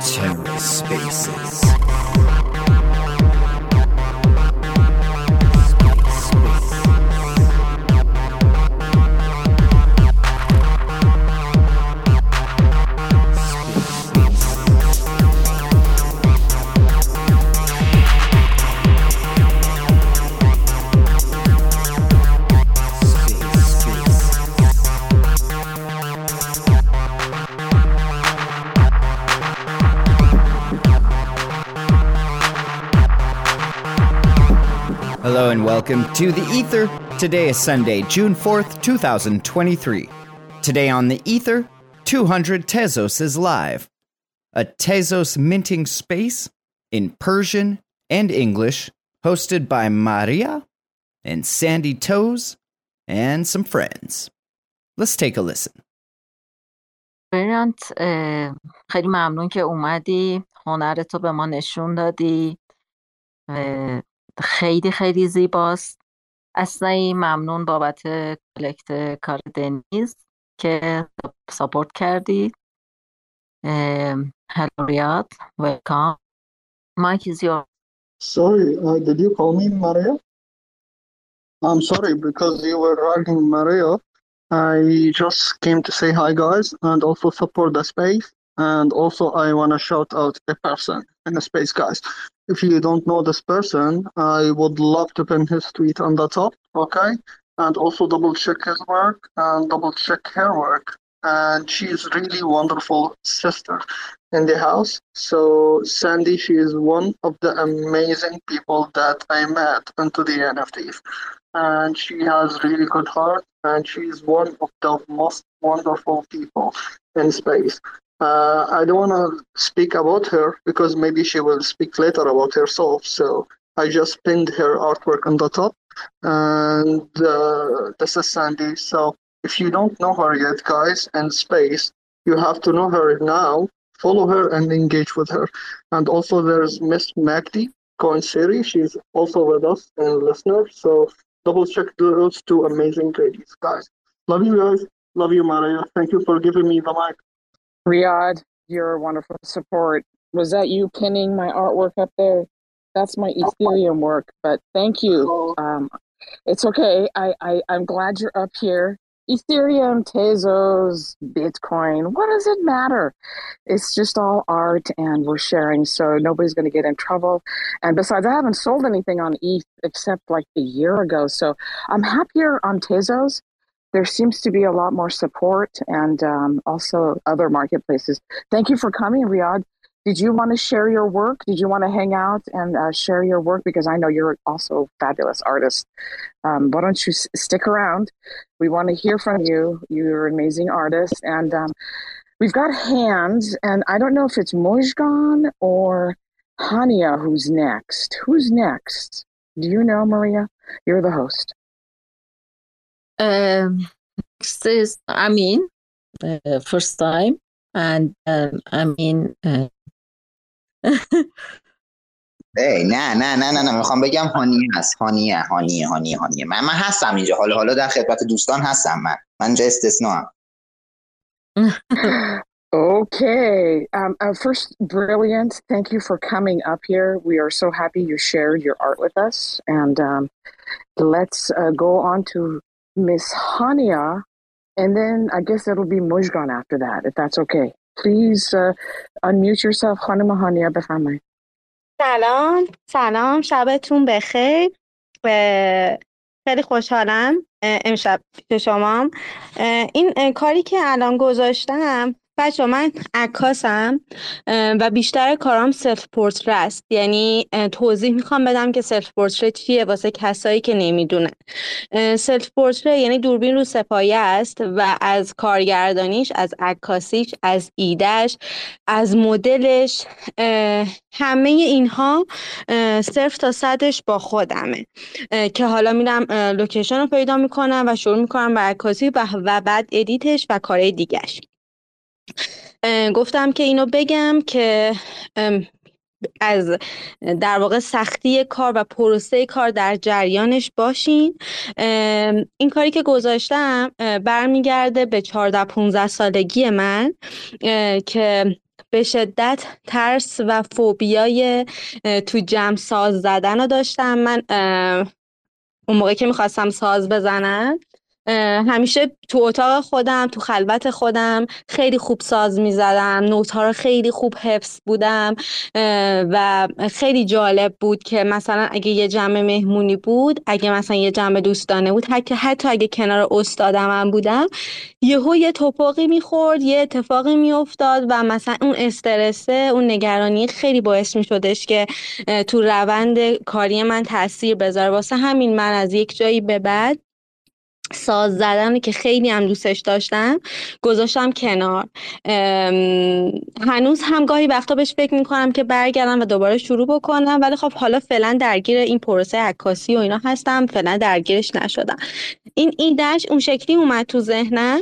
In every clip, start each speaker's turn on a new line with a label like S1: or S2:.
S1: TerraSpaces. Hello welcome to the Ether. Today is Sunday, June 4th, 2023. Today on the Ether, 200 Tezos is live. A Tezos minting space in Persian and English, hosted by Maria and Sandy Toes and some friends. Let's take a listen.
S2: برینت اه، خیلی ممنون که اومدی هنرتو به ما نشون دادی اه، خیلی خیلی زیباست اصلا ممنون بابت کلکت کار دنیز که ساپورت کردی هلو ریاد ویلکام مایک is yours
S3: Sorry, uh, did you call me Maria? I'm sorry because you were writing Maria. I just came to say hi, guys, and also support the space. And also, I want to shout out a person in the space, guys. If you don't know this person, I would love to pin his tweet on the top, okay? And also double check his work and double check her work. And she's really wonderful sister in the house. So Sandy, she is one of the amazing people that I met into the NFTs. And she has really good heart and she's one of the most wonderful people in space. Uh, I don't want to speak about her because maybe she will speak later about herself. So I just pinned her artwork on the top. And uh, this is Sandy. So if you don't know her yet, guys, in space, you have to know her now. Follow her and engage with her. And also, there's Miss Magdi Coinseri. She's also with us and listener. So double check those two amazing ladies, guys. Love you guys. Love you, Maria. Thank you for giving me the mic.
S4: Riyad, your wonderful support. Was that you pinning my artwork up there? That's my Ethereum work, but thank you. Um, it's okay. I, I, I'm glad you're up here. Ethereum, Tezos, Bitcoin, what does it matter? It's just all art and we're sharing, so nobody's going to get in trouble. And besides, I haven't sold anything on ETH except like a year ago, so I'm happier on Tezos there seems to be a lot more support and um, also other marketplaces. Thank you for coming, Riyad. Did you want to share your work? Did you want to hang out and uh, share your work? Because I know you're also a fabulous artist. Um, why don't you s- stick around? We want to hear from you. You're an amazing artist. And um, we've got hands, and I don't know if it's Mojgan or Hania who's next. Who's next? Do you know, Maria? You're the host.
S2: um, next is Amin uh, first time and um, Amin uh,
S5: ای نه نه نه نه نه میخوام بگم هانیه هست هانیه هانیه هانیه هانیه من من هستم اینجا حالا حالا در خدمت دوستان هستم من من اینجا استثنا
S4: Okay. Um, uh, first, brilliant. Thank you for coming up here. We are so happy you shared your art with us. And um, let's uh, go on to Miss Hania. And then I guess it'll be Mujgan after that, if that's okay. Please uh, unmute yourself, Hanima Hania بفرمایید.
S6: سلام سلام شبتون بخیر خیلی خوشحالم امشب پیش شما این کاری که الان گذاشتم بچه من عکاسم و بیشتر کارام سلف پورتره است. یعنی توضیح می‌خوام بدم که سلف پورتره چیه واسه کسایی که نمی‌دونن سلف پورتره یعنی دوربین رو سپایه است و از کارگردانیش از عکاسیش از ایدهش از مدلش همه اینها صفر تا صدش با خودمه. که حالا میرم لوکیشن رو پیدا می‌کنم و شروع می‌کنم به عکاسی و بعد ادیتش و کارهای دیگهش اه، گفتم که اینو بگم که از در واقع سختی کار و پروسه کار در جریانش باشین. این کاری که گذاشتم برمیگرده به 14 15 سالگی من که به شدت ترس و فوبیای تو جمع ساز زدن رو داشتم. من اون موقع که می‌خواستم ساز بزنم همیشه تو اتاق خودم تو خلوت خودم خیلی خوب ساز می‌زدم نوت ها رو خیلی خوب حفظ بودم و خیلی جالب بود که مثلا اگه یه جمع مهمونی بود اگه مثلا یه جمع دوستانه بود حتی, حتی اگه کنار استادم هم بودم یهو یه توپاقی می‌خورد یه اتفاقی میافتاد و مثلا اون استرسه اون نگرانی خیلی باعث میشدش که تو روند کاری من تاثیر بذاره. واسه همین من از یک جایی به بعد ساز زدن که خیلی هم دوستش داشتم گذاشتم کنار. هنوز هم گاهی وقتا بهش فکر می‌کنم که برگردم و دوباره شروع بکنم ولی خب حالا فعلا درگیر این پروسه عکاسی و اینا هستم فعلا درگیرش نشدم. این ایدهش اون شکلی اومد تو ذهنم.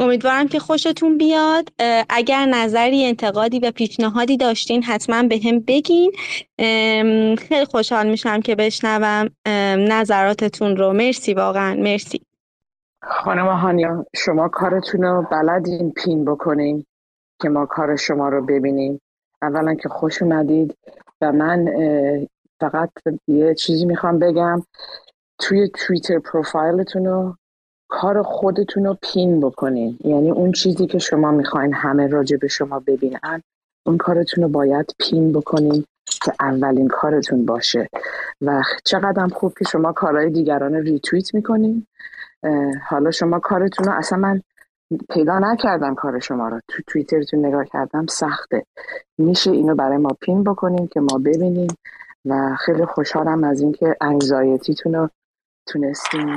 S6: امیدوارم که خوشتون بیاد. اگر نظری انتقادی و پیشنهادی داشتین حتما به هم بگین. خیلی خوشحال میشم که بشنوم. نظراتتون رو. مرسی واقعا مرسی.
S4: خانم هانیا شما کارتون رو بلدین پین بکنین که ما کار شما رو ببینیم. اولا که خوش اومدید و من فقط یه چیزی می‌خوام بگم. توی توییتر پروفایلتون رو کار خودتون رو پین بکنین. یعنی اون چیزی که شما می‌خواین همه راجع به شما ببینن اون کارتون رو باید پین بکنین. که اولین کارتون باشه. و چقدر خوب که شما کارهای دیگران ریتویت می‌کنین. حالا شما کارتون رو اصلا من پیدا نکردم کار شما رو. تو توییترتون نگاه کردم سخته. میشه اینو برای ما پین بکنیم که ما ببینیم. و خیلی خوشحالم از اینکه انگزایتیتون رو تونستین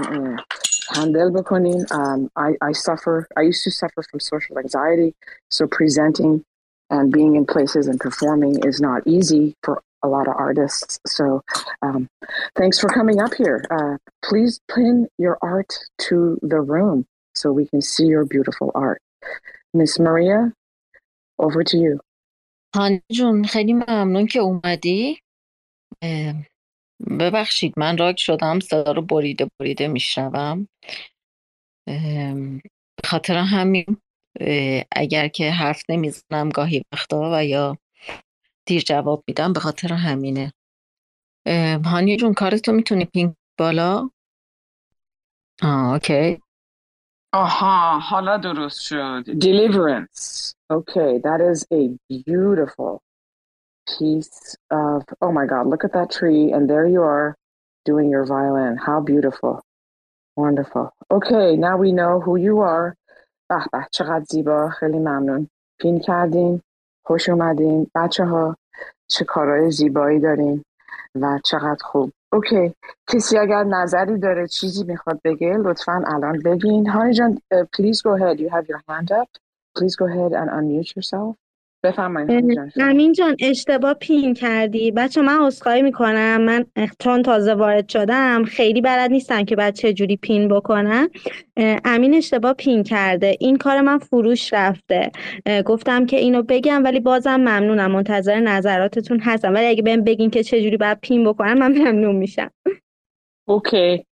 S4: هندل بکنین. Um, I, I suffer I used to suffer from social anxiety. So presenting and being in places and performing is not easy for a lot of artists. So, um, thanks for coming up here. Uh, please pin your art to the room so we can see your beautiful art. Miss Maria, over to you.
S2: هانی جون خیلی ممنون که اومدی ببخشید من راگ شدم صدا رو بریده بریده میشنوم به خاطر همین اگر که حرف نمی‌زنم گاهی وقتا و یا دیر جواب میدم به خاطر همینه هانی جون کارتو می‌تونی پینگ بالا آه اوکی
S4: آها حالا درست شد deliverance okay that is a beautiful piece of oh my god look at that tree and there you are doing your violin how beautiful wonderful okay now we know who you are به به چقدر زیبا. خیلی ممنون. پین کردین خوش اومدین. بچه ها چه کارهای زیبایی دارین و چقدر خوب. اوکی. کسی اگر نظری داره چیزی می‌خواد بگه لطفا الان بگین. هانی جان please go ahead. You have your hand up. Please go ahead and unmute yourself.
S6: امین جان اشتباه پین کردی. بچه من عذرخواهی می‌کنم. من چون تازه وارد شدم. خیلی بلد نیستم که بعد چه جوری پین بکنم. امین اشتباه پین کرده. این کار من فروش رفته. گفتم که اینو بگم ولی بازم ممنونم. منتظر نظراتتون هستم. ولی اگه بهم بگین که چه جوری باید پین بکنم من ممنون میشم.
S4: Okay.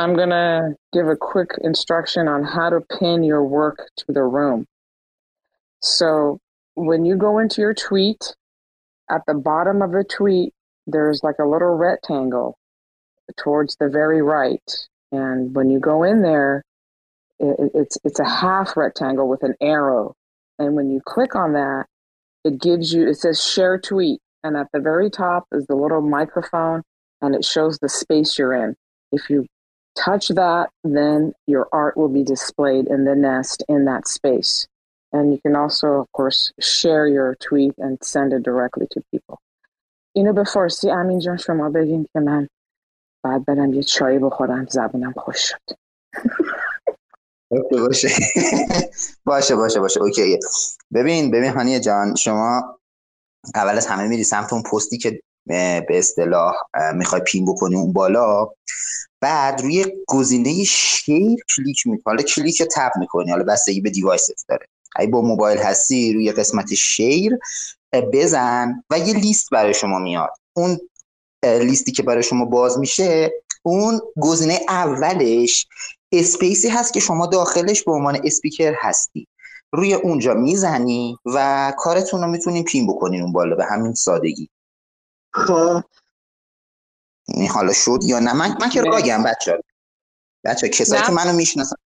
S4: I'm gonna give a quick instruction on how to pin your work to the room. So when you go into your tweet, at the bottom of the tweet, there's like a little rectangle towards the very right. And when you go in there, it, it's it's a half rectangle with an arrow. And when you click on that, it gives you it says share tweet. And at the very top is the little microphone and it shows the space you're in. If you touch that, then your art will be displayed in the nest in that space. And you can also, of course, share your tweet and send it directly to people. اینو به فارسی امین جان شما بگین که من بعد برم یه چایی بخورم زبونم خوش شد.
S5: باشه. باشه باشه باشه. اوکی ببین ببین هانیه جان شما اول از همه میری سمت اون پستی که به اصطلاح می‌خوای پین بکنی اون بالا. بعد روی گزینه شیر کلیک می‌کنی. حالا کلیک تپ می‌کنی. حالا بستگی به دیوایست داره. اگه با موبایل هستی روی قسمت شیر بزن و یه لیست برای شما میاد. اون لیستی که برای شما باز میشه اون گزینه اولش اسپیسی هست که شما داخلش به عنوان اسپیکر هستی. روی اونجا می‌زنی و کارتون رو می‌تونین پین بکنین اون بالا به همین سادگی.
S3: خب.
S5: حالا شد یا نه؟ من, من که راگم بچه بچه کسایی که منو می‌شناسن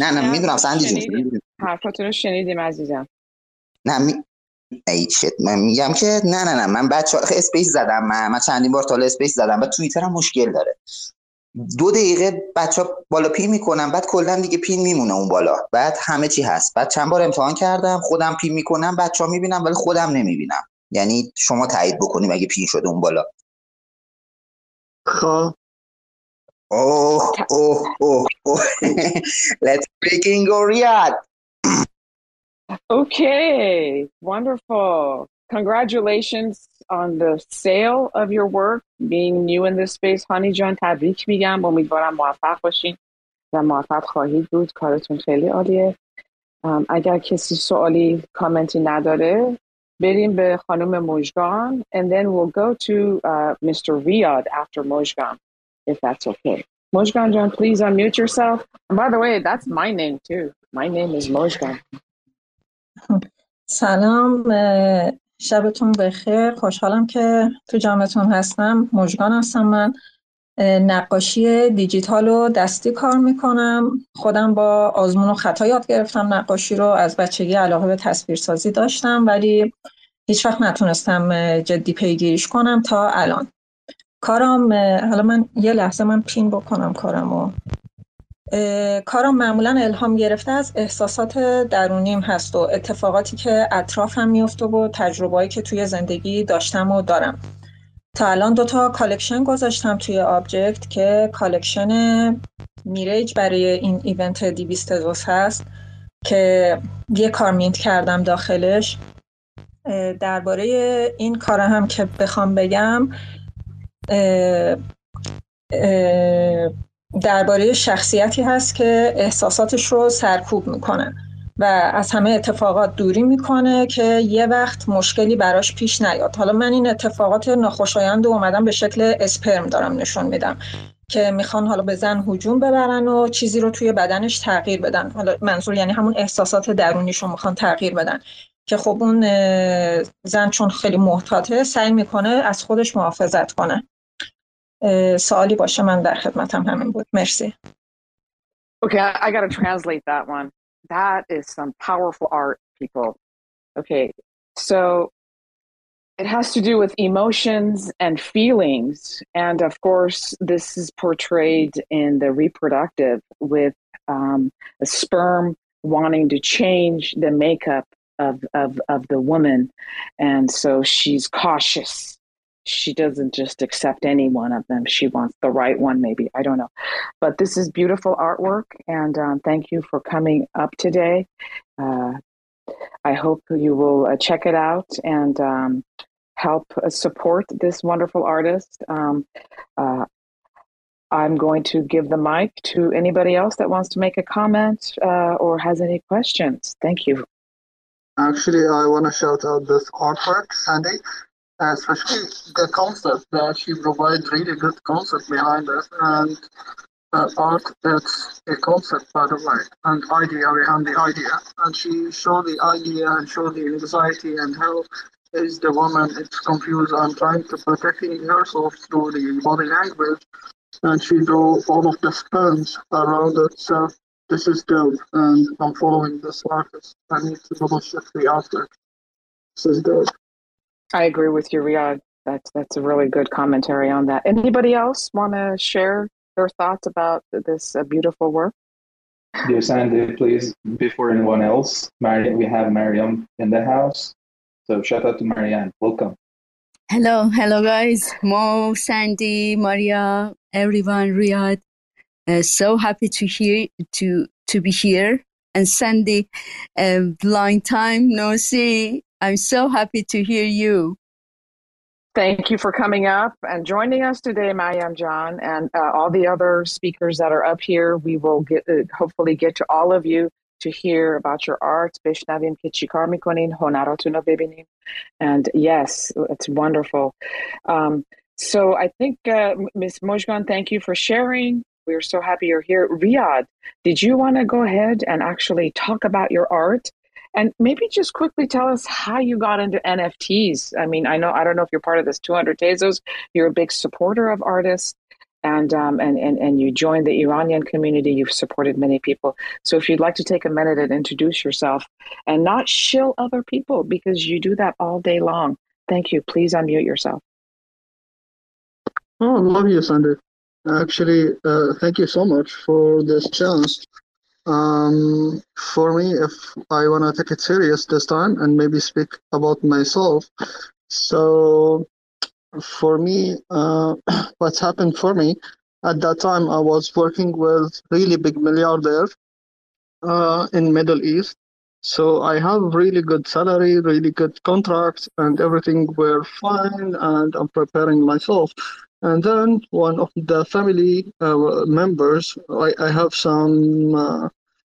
S5: نه نه می‌دونم سندی جون
S4: حرفاتون رو شنیدیم عزیزم.
S5: نه می... ای شت من میگم که نه نه نه من بچه اسپیس زدم من, من چندین بار تا اسپیس زدم و توییتر هم مشکل داره. دو دقیقه بچه ها بالا پین می‌کنم بعد کلا دیگه پین میمونه اون بالا بعد همه چی هست. بعد چند بار امتحان کردم خودم پین می‌کنم بچه ها می‌بینم ولی خودم نمی‌بینم. یعنی شما تایید بکنیم اگه پین شده اون بالا.
S3: خب.
S5: اوه اوه اوه اوه let's freaking go Riyadh
S4: Okay, wonderful. Congratulations on the sale of your work, being new in this space. هانی جان تبریک میگم امیدوارم موفق باشین و موفق خواهید بود کارتون خیلی عالیه اگر کسی سوالی کامنتی نداره بریم به خانم مجگان and then we'll go to uh, Mr. Riyad after Mojgan If that's okay. Mojgan John, please unmute yourself. And by the way, that's my name too. My name is Mojgan.
S7: سلام شبتون بخیر خوشحالم که تو جامعتون هستم مجگان هستم من نقاشی دیجیتال و دستی کار می‌کنم خودم با آزمون و خطا یاد گرفتم نقاشی رو از بچگی علاقه به تصویرسازی داشتم ولی هیچ وقت نتونستم جدی پیگیریش کنم تا الان کارم حالا من یه لحظه من پین بکنم کارم کارم معمولا الهام گرفته از احساسات درونیم هست و اتفاقاتی که اطرافم میفته و تجربه‌ای که توی زندگی داشتم و دارم. تا الان دوتا کالکشن گذاشتم توی آبجکت که کالکشن میریج برای این ایونت دیویست هست که یه کار مینت کردم داخلش. درباره این کار هم که بخوام بگم درباره شخصیتی هست که احساساتش رو سرکوب می‌کنه و از همه اتفاقات دوری می‌کنه که یه وقت مشکلی براش پیش نیاد. حالا من این اتفاقات ناخوشایند اومدم به شکل اسپرم دارم نشون میدم که می‌خوان حالا به زن هجوم ببرن و چیزی رو توی بدنش تغییر بدن. حالا منظور یعنی همون احساسات درونیش رو می‌خوان تغییر بدن که خب اون زن چون خیلی محتاطه سعی می‌کنه از خودش محافظت کنه. سوالی باشه من در خدمتم همین بود مرسی
S4: Okay, I, I got to translate that one. That is some powerful art, people. Okay, so it has to do with emotions and feelings. And of course, this is portrayed in the reproductive with um, a sperm wanting to change the makeup of, of, of the woman. And so she's cautious. she doesn't just accept any one of them. She wants the right one, maybe. I don't know. But this is beautiful artwork. And um, thank you for coming up today. Uh, I hope you will uh, check it out and um, help uh, support this wonderful artist. Um, uh, I'm going to give the mic to anybody else that wants to make a comment uh, or has any questions. Thank you.
S3: Actually, I want to shout out this artwork, Sandy, especially the concept that she provides really good concept behind it. And uh, art, it's a concept, by the way, and idea behind the idea. And she showed the idea and showed the anxiety and how is the woman it's confused and trying to protecting herself through the body language. And she drew all of the spins around it. So this is dope, and I'm following this artist. I need to double check the artwork. This is dope.
S4: I agree with you, Riyad. That's that's a really good commentary on that. Anybody else want to share their thoughts about this uh, beautiful work?
S8: Yes, Sandy, please. Before anyone else, Mary, we have Mariam in the house. So shout out to Mariam. Welcome.
S9: Hello, hello guys. Mo, Sandy, Maria, everyone, Riyad. Uh, so happy to hear to to be here. And Sandy, a uh, long time no see. I'm so happy to hear you.
S4: Thank you for coming up and joining us today, Mayam John, and uh, all the other speakers that are up here. We will get, uh, hopefully get to all of you to hear about your art. Beshnavim. And yes, it's wonderful. Um, so I think, uh, Ms. Mojgan, thank you for sharing. We're so happy you're here. Riyad, did you want to go ahead and actually talk about your art and maybe just quickly tell us how you got into NFTs. I mean, I know I don't know if you're part of this 200 Tezos. You're a big supporter of artists, and um, and and and you joined the Iranian community. You've supported many people. So if you'd like to take a minute and introduce yourself, and not shill other people because you do that all day long. Thank you. Please unmute yourself.
S3: Oh, love you, Sandy. Actually, uh, thank you so much for this chance. Um, for me, if I want to take it serious this time and maybe speak about myself, so for me, uh, what's happened for me at that time, I was working with really big milliardaire uh, in Middle East. So I have really good salary, really good contracts, and everything were fine. And I'm preparing myself. And then one of the family uh, members, I, I have some uh,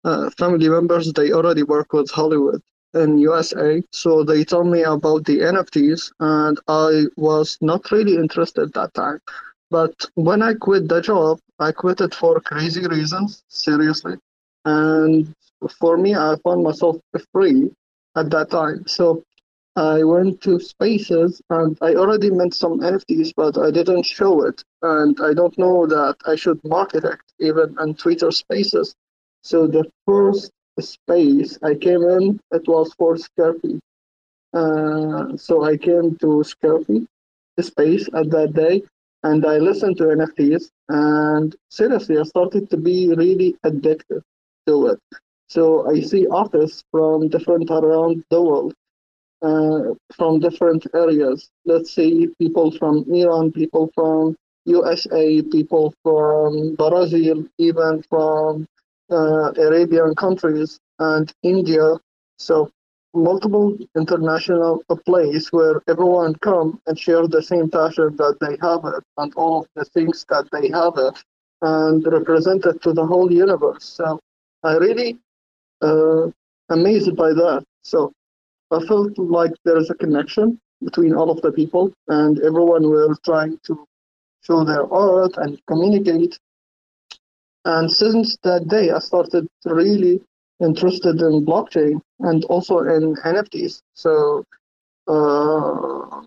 S3: uh, family members. They already work with Hollywood in USA. So they told me about the NFTs, and I was not really interested that time. But when I quit the job, I quit it for crazy reasons, seriously. And for me, I found myself free at that time. So I went to spaces and I already made some NFTs, but I didn't show it. And I don't know that I should market it even on Twitter spaces. So the first space I came in, it was for Scarpy. Uh, so I came to Scarpy space at that day and I listened to NFTs and seriously I started to be really addicted to it. So I see artists from different around the world, uh, from different areas. Let's say people from Iran, people from USA, people from Brazil, even from uh, Arabian countries and India. So multiple international place where everyone come and share the same passion that they have it and all of the things that they have it and represent it to the whole universe. So I really uh, amazed by that. So I felt like there is a connection between all of the people and everyone were trying to show their art and communicate. And since that day, I started really interested in blockchain and also in NFTs. So uh,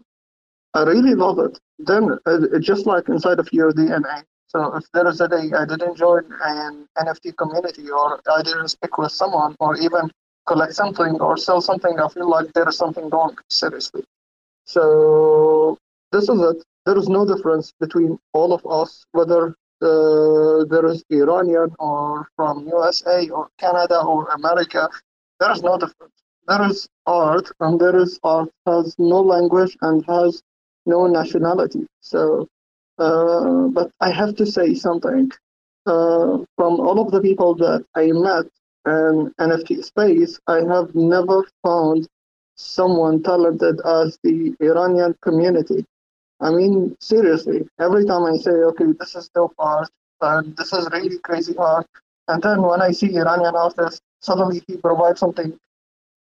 S3: I really love it. Then, uh, just like inside of your DNA. So if there is a day I didn't join an NFT community or I didn't speak with someone or even collect something or sell something, I feel like there is something wrong, seriously. So this is it. There is no difference between all of us, whether uh, there is Iranian or from USA or Canada or America. There is no difference. There is art, and there is art has no language and has no nationality. So, uh, but I have to say something. Uh, from all of the people that I met in NFT space, I have never found someone talented as the Iranian community. I mean, seriously, every time I say, okay, this is dope art, and this is really crazy art, and then when I see Iranian artists, suddenly he provides something,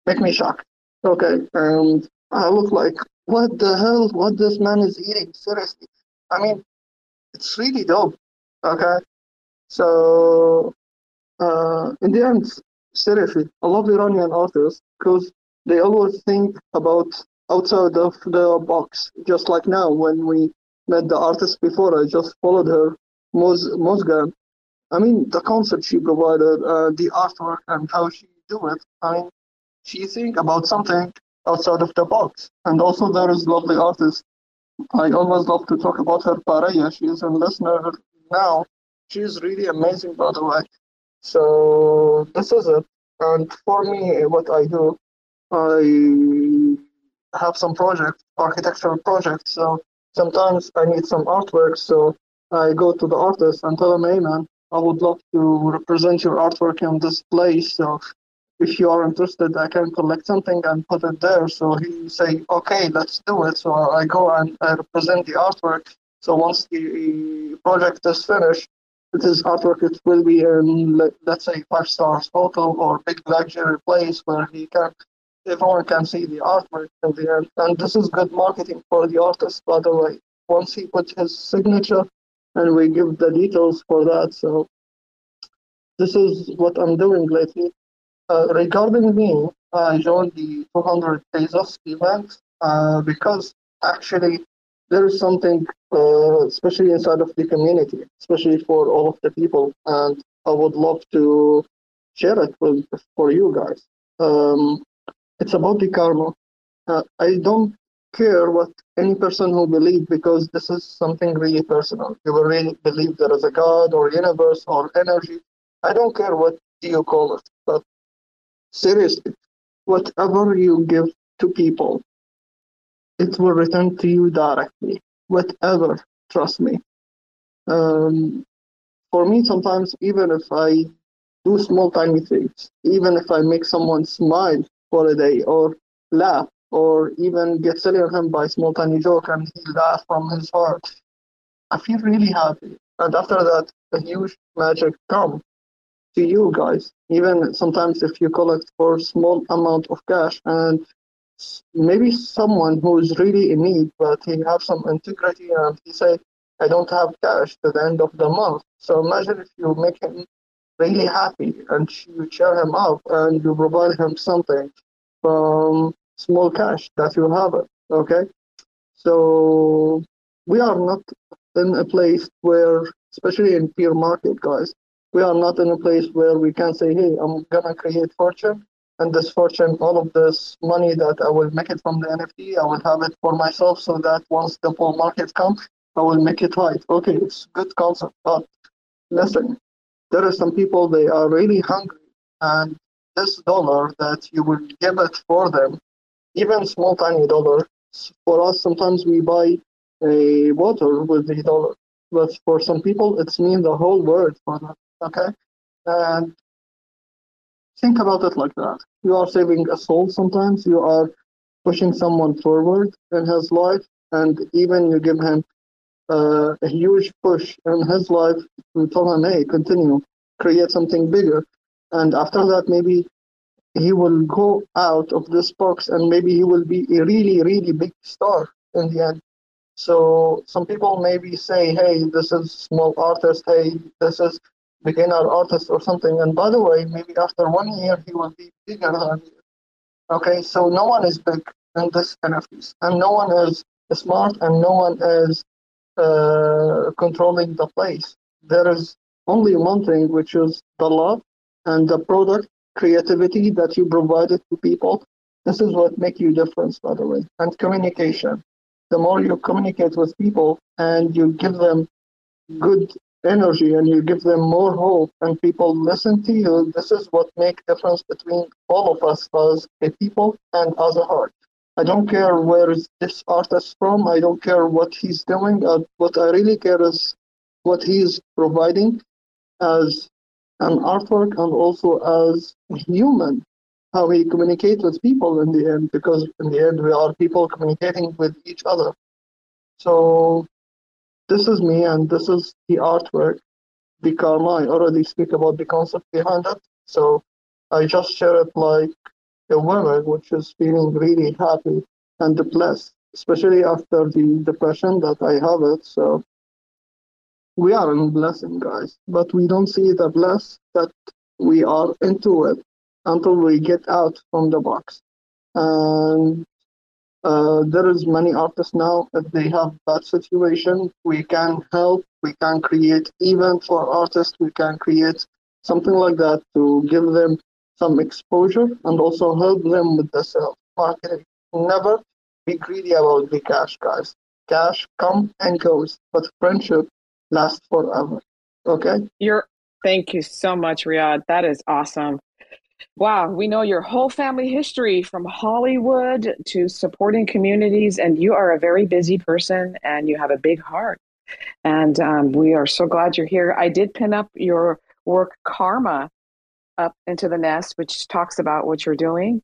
S3: make me shocked. Okay, and I look like, what the hell, what this man is eating, seriously. I mean, it's really dope, okay? So, uh, in the end, seriously, I love Iranian artists because they always think about outside of the box. Just like now, when we met the artist before, I just followed her, Moz Mojgan. I mean, the concept she provided, uh, the artwork, and how she do it. I mean, she think about something outside of the box. And also, there is lovely artist. I always love to talk about her, Paraya. She is a listener now. She is really amazing, by the way. So this is it. And for me, what I do, I have some project, architectural projects. So sometimes I need some artwork. So I go to the artist and tell him, hey man, I would love to represent your artwork in this place. So if you are interested, I can collect something and put it there. So he say, okay, let's do it. So I go and I represent the artwork. So once the project is finished, this artwork it will be in let, let's say five stars hotel or big luxury place where he can everyone can see the artwork in the end. And this is good marketing for the artist, by the way. Once he puts his signature and we give the details for that. So this is what I'm doing lately. Uh, regarding me, I joined the 200 days Pesos event uh, because actually there is something, uh, especially inside of the community, especially for all of the people, and I would love to share it with for you guys. Um, it's about the karma. Uh, I don't care what any person who believe because this is something really personal. You will really believe there is a God or universe or energy. I don't care what you call it, but seriously, whatever you give to people, it will return to you directly. Whatever, trust me. Um, for me, sometimes even if I do small tiny things, even if I make someone smile for a day or laugh or even get silly on him by small tiny joke and he laughs from his heart, I feel really happy. And after that, a huge magic come to you guys. Even sometimes if you collect for small amount of cash and maybe someone who is really in need, but he have some integrity and he say, I don't have cash to the end of the month. So imagine if you make him really happy and you cheer him up and you provide him something from small cash that you have it. Okay. So we are not in a place where, especially in bear market, guys, we are not in a place where we can say, hey, I'm gonna create fortune and this fortune, all of this money that I will make it from the NFT, I will have it for myself so that once the bull market comes, I will make it right. Okay, it's good concept, but listen, there are some people they are really hungry and this dollar that you will give it for them, even small tiny dollar, for us sometimes we buy a water with the dollar. But for some people it's mean the whole world for them. Okay? And think about it like that. You are saving a soul sometimes, you are pushing someone forward in his life, and even you give him uh, a huge push in his life to tell him, hey, continue, create something bigger. And after that, maybe he will go out of this box and maybe he will be a really, really big star in the end. So some people maybe say, hey, this is small artist, hey, this is beginner artist or something. And by the way, maybe after one year he will be bigger than you. Okay, so no one is big in this NFTs, and no one is smart, and no one is uh, controlling the place. There is only one thing, which is the love and the product creativity that you provided to people. This is what make you difference, by the way, and communication. The more you communicate with people and you give them good energy and you give them more hope and people listen to you, this is what make difference between all of us as a people and as a heart. I don't care where is this artist from. I don't care what he's doing. Uh, what I really care is what he's providing as an artwork and also as human, how he communicates with people in the end, because in the end we are people communicating with each other. So this is me and this is the artwork, the karma. I already speak about the concept behind it. So I just share it like a woman which is feeling really happy and blessed, especially after the depression that I have it. So we are in blessing, guys, but we don't see the bless that we are into it until we get out from the box. And uh, there is many artists now if they have bad situation we can help we can create event for artists we can create something like that to give them some exposure and also help them with the self marketing. Never be greedy about the cash guys. Cash come and goes but friendship lasts forever. Okay?
S4: You're thank you so much riyad that is awesome Wow, we know your whole family history from Hollywood to supporting communities, and you are a very busy person and you have a big heart. And um, we are so glad you're here. I did pin up your work, Karma, up into the nest, which talks about what you're doing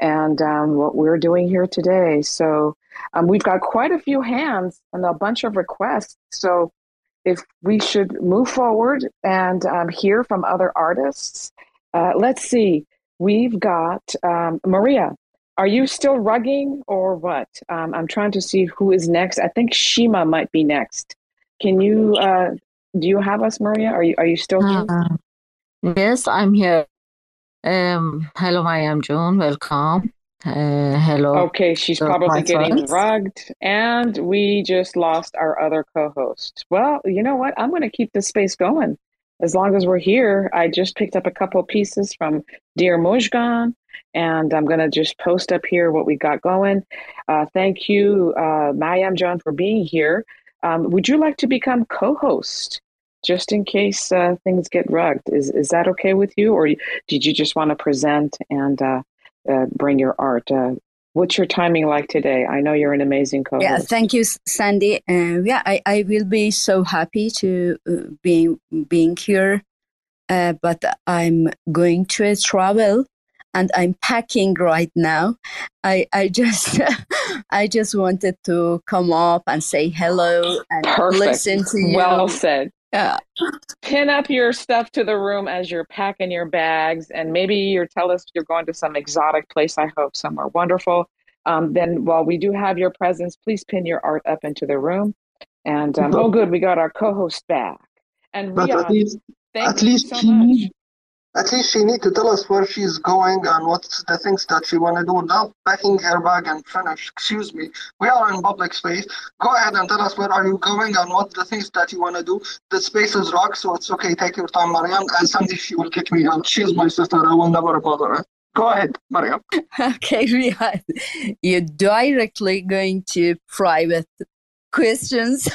S4: and um, what we're doing here today. So um, we've got quite a few hands and a bunch of requests. So if we should move forward and um, hear from other artists. Uh, let's see. We've got um, Maria. Are you still rugging or what? Um, I'm trying to see who is next. I think Shima might be next. Can you? Uh, do you have us, Maria? Are you Are you still here?
S2: Uh, yes, I'm here. Um, hello, Mayam June. Welcome. Uh, hello.
S4: Okay, she's probably getting
S2: friends.
S4: rugged, and we just lost our other co-host. Well, you know what? I'm going to keep this space going as long as we're here. I just picked up a couple pieces from Dear Mojgan, and I'm going to just post up here what we got going. Uh, thank you, uh, Mayam John, for being here. Um, would you like to become co-host? Just in case uh, things get rugged, is is that okay with you, or did you just want to present and uh, uh, bring your art? What's your timing like today? I know you're an amazing co-host.
S9: Yeah, thank you, Sandy. Uh, yeah, I, I will be so happy to uh, being being here, uh, but I'm going to travel and I'm packing right now. I I just I just wanted to come up and say hello and
S4: Perfect.
S9: listen to you.
S4: Well said.
S9: Yeah.
S4: Pin up your stuff to the room as you're packing your bags, and maybe you're tell us you're going to some exotic place. I hope somewhere wonderful. Um, then, while we do have your presence, please pin your art up into the room. And um, oh, good, we got our co-host back. And
S3: But
S4: Riyad,
S3: at least,
S4: thank
S3: at
S4: you
S3: least
S4: so much.
S3: At least she need to tell us where she's going and what's the things that she want to do. Not packing her bag and finish. Excuse me. We are in public space. Go ahead and tell us where are you going and what the things that you want to do. The space is rock, so it's okay. Take your time, Mariam. And someday she will kick me out. She's my sister. I will never bother her. Go ahead, Mariam.
S9: Okay, Riyad, you're directly going to private questions.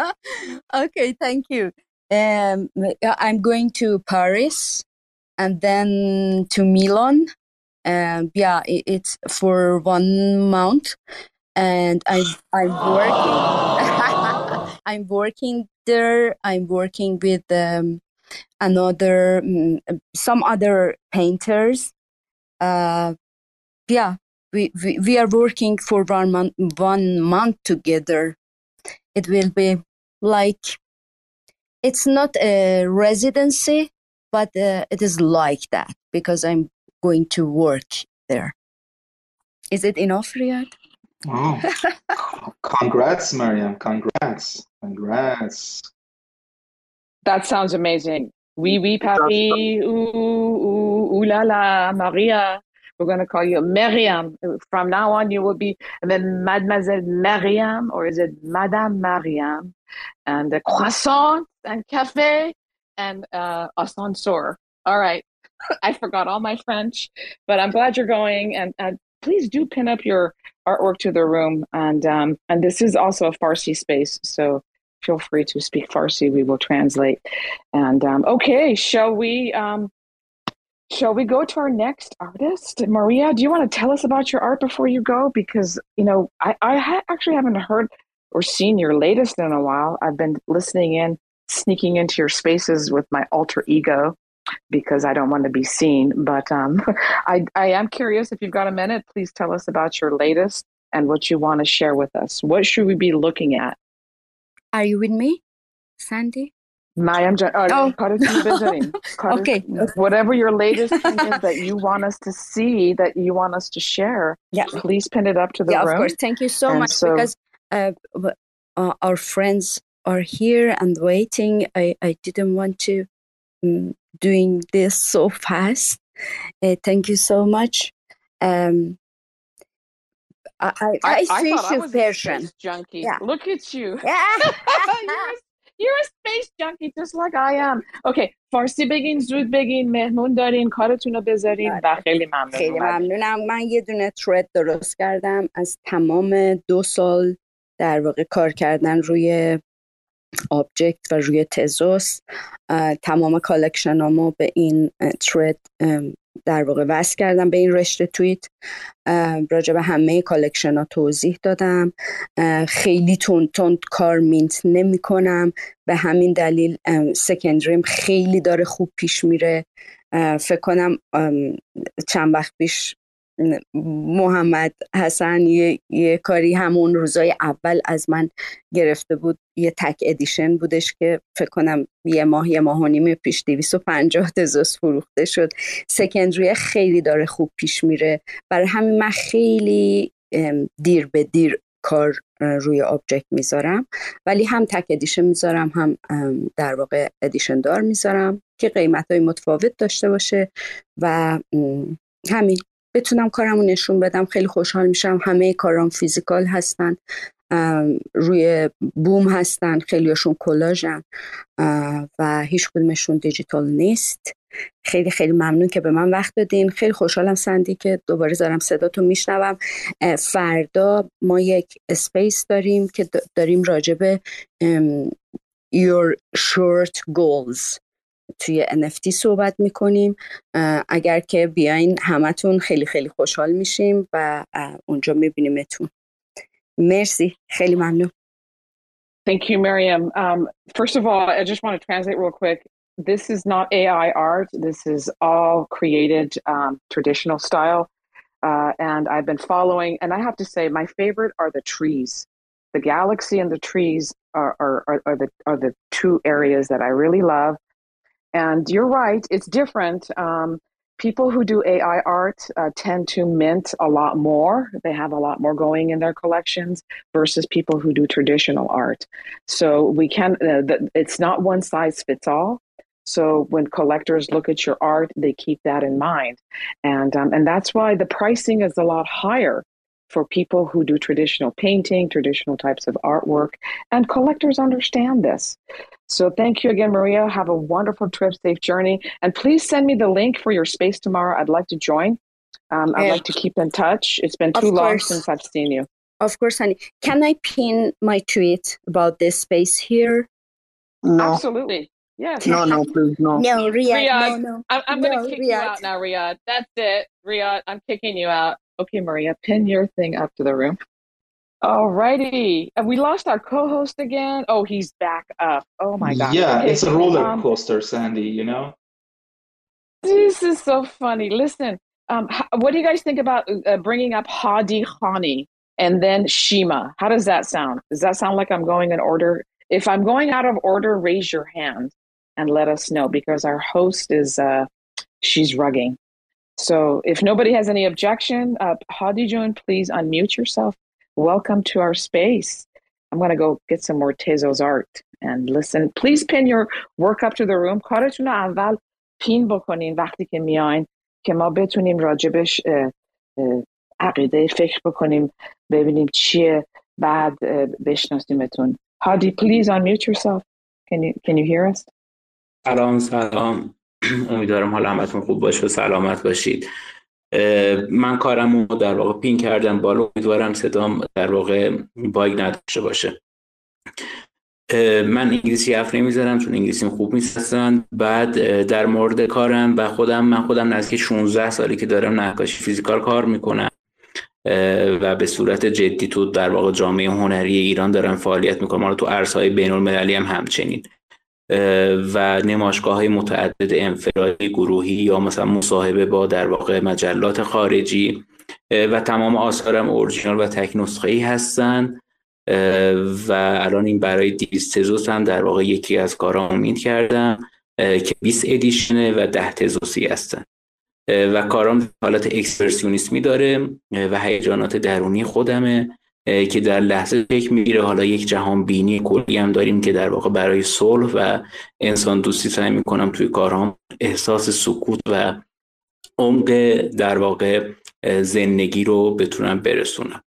S9: okay, thank you. Um, I'm going to Paris and then to Milan. Um, yeah, it, it's for one month, and I I'm working. I'm working there. I'm working with um, another mm, some other painters. Uh, yeah, we, we we are working for one month one month together. It will be like it's not a residency, but uh, it is like that because I'm going to work there. Is it enough, Riyad?
S8: Oh, congrats, Mariam. Congrats. Congrats.
S4: That sounds amazing. Oui, oui, papi. Ooh, ooh, ooh la la, Maria. We're going to call you Miriam. From now on, you will be then Mademoiselle Mariam, or is it Madame Mariam? And the croissant and cafe and uh, ascenseur. All right. I forgot all my French, but I'm glad you're going. And, and please do pin up your artwork to the room. And um, and this is also a Farsi space, so feel free to speak Farsi. We will translate. And um, okay, shall we? Um, shall we go to our next artist, Maria? Do you want to tell us about your art before you go? Because you know, I I ha- actually haven't heard or seen your latest in a while. I've been listening in, sneaking into your spaces with my alter ego because I don't want to be seen. But um, I, I am curious if you've got a minute, please tell us about your latest and what you want to share with us. What should we be looking at?
S9: Are you with me, Sandy?
S4: Mayam Jan- uh,
S9: Oh.
S4: Visiting. Karat-
S9: Okay.
S4: Whatever your latest thing is that you want us to see, that you want us to share,
S9: Yeah.
S4: please pin it up to the
S9: yeah,
S4: room.
S9: of course. Thank you so
S4: And
S9: much
S4: so-
S9: because uh, w- uh, our friends are here and waiting. I, I didn't want to um, doing this so fast. Uh, thank you so much. Um, I, I, I, speak
S4: thought I
S9: to
S4: was a
S9: Persian.
S4: space junkie.
S9: Yeah.
S4: Look at you.
S9: Yeah.
S4: you're, a, you're a space junkie just like I am. Okay, فارسی بگین زود بگین مهمون دارین کارتون رو بذارین و خیلی ممنون
S9: خیلی
S4: اومدین.
S9: ممنونم من یه دونه ترد درست کردم از تمام دو سال در واقع کار کردن روی آبجکت و روی تزوس تمام کالکشنامو به این ترد در واقع وصل کردم به این رشته توییت. راجع به همه کالکشن ها توضیح دادم. خیلی تند تند کار مینت نمی کنم. به همین دلیل سکندریم خیلی داره خوب پیش میره. فکر کنم چند وقت پیش محمد حسن یه،, یه کاری همون روزای اول از من گرفته بود. یه تک ادیشن بودش که فکر کنم یه ماه یه ماه و نیم پیش 250 تزوس فروخته شد. سکندری خیلی داره خوب پیش میره. برای همین من خیلی دیر به دیر کار روی آبجکت می‌ذارم. ولی هم تک ادیشن می‌ذارم هم در واقع ادیشن دار می‌ذارم که قیمت های متفاوت داشته باشه و همین. بتونم کارمو نشون بدم. خیلی خوشحال میشم. همه کارام فیزیکال هستن. روی بوم هستن. خیلیشون کلاژن. و هیچ کدومشون دیجیتال نیست. خیلی خیلی ممنون که به من وقت دادین. خیلی خوشحالم سندی که دوباره دارم صداتون میشنوم. فردا ما یک اسپیس داریم که داریم راجب your short goals. توی NFT صحبت میکنیم اگر که بیاین همتون خیلی خیلی خوشحال میشیم و اونجا میبینیمتون مرسی خیلی ممنون
S4: Thank you, Mariam. Um, first of all, I just want to translate real quick. This is not AI art. This is all created um, traditional style. Uh, and I've been following, and I have to say, my favorite are the trees. The galaxy and the trees are, are, are, are, the, are the two areas that I really love. And you're right, it's different. Um, people who do AI art uh, tend to mint a lot more. They have a lot more going in their collections versus people who do traditional art. So we can, uh, the, it's not one size fits all. So when collectors look at your art, they keep that in mind, and um, and that's why the pricing is a lot higher for people who do traditional painting, traditional types of artwork, and collectors understand this. So thank you again, Maria. Have a wonderful trip, safe journey. And please send me the link for your space tomorrow. I'd like to join. Um, I'd like to keep in touch. It's been too long since I've seen you.
S9: Of course, honey. Can I pin my tweet about this space here?
S3: No.
S4: Absolutely. Yes.
S3: No, no, please, no.
S9: No, Riyad.
S4: Riyad,
S9: no, no.
S4: I'm, I'm
S9: no,
S4: going to kick
S9: Riyad.
S4: you out now, Riyad. That's it. Riyad, I'm kicking you out. Okay, Maria, pin your thing up to the room. All righty. Have We lost our co-host again. Oh, he's back up. Oh my god.
S8: Yeah,
S4: Okay,
S8: it's a roller
S4: um,
S8: coaster, Sandy, you know?
S4: This is so funny. Listen, um, what do you guys think about uh, bringing up Hadi Khani and then Shima? How does that sound? Does that sound like I'm going in order? If I'm going out of order, raise your hand and let us know because our host is uh, she's rugging. So if nobody has any objection, uh, Hadi Jun, please unmute yourself. Welcome to our space. I'm going to go get some more Tezo's art and listen. Please pin your work up to the room. کارتون رو اول پین بکنین وقتی که میاین که ما بتونیم راجبش اه، اه، عقیده فکر بکنیم ببینیم چیه بعد اه، بشناسیمتون. Hadi, please unmute yourself. Can you, can you hear us?
S10: سلام سلام امیدوارم حال همتون خوب باشه و سلامت باشید. من کارم رو در واقع پین کردم بالا. امیدوارم صدام در واقع باگ نداشته باشه. من انگلیسی حرف نمی‌زنم چون انگلیسیم خوب نیست اصلا بعد در مورد کارم و خودم من خودم نزدیک 16 سالی که دارم نقاشی فیزیکال کار می‌کنم. و به صورت جدی تو در واقع جامعه هنری ایران دارم فعالیت می‌کنم. حالا تو عرصه‌های بین المللی هم همچنین. و نمایشگاه های متعدد انفرادی گروهی یا مثلا مصاحبه با در واقع مجلات خارجی و تمام آثارم اورجینال و تک نسخه ای هستن و الان این برای دیویست تزوس هم در واقع یکی از کارا امید کردم که 20 ادیشنه و 10 تزوسی هستن. و کارام حالت اکسپرسیونیسمی داره و هیجانات درونی خودمه. که در لحظه فکر می‌گیره حالا یک جهان بینی کلی هم داریم که در واقع برای صلح و انسان دوستی سعی می‌کنم توی کارام احساس سکوت و عمق در واقع زندگی رو بتونم برسونم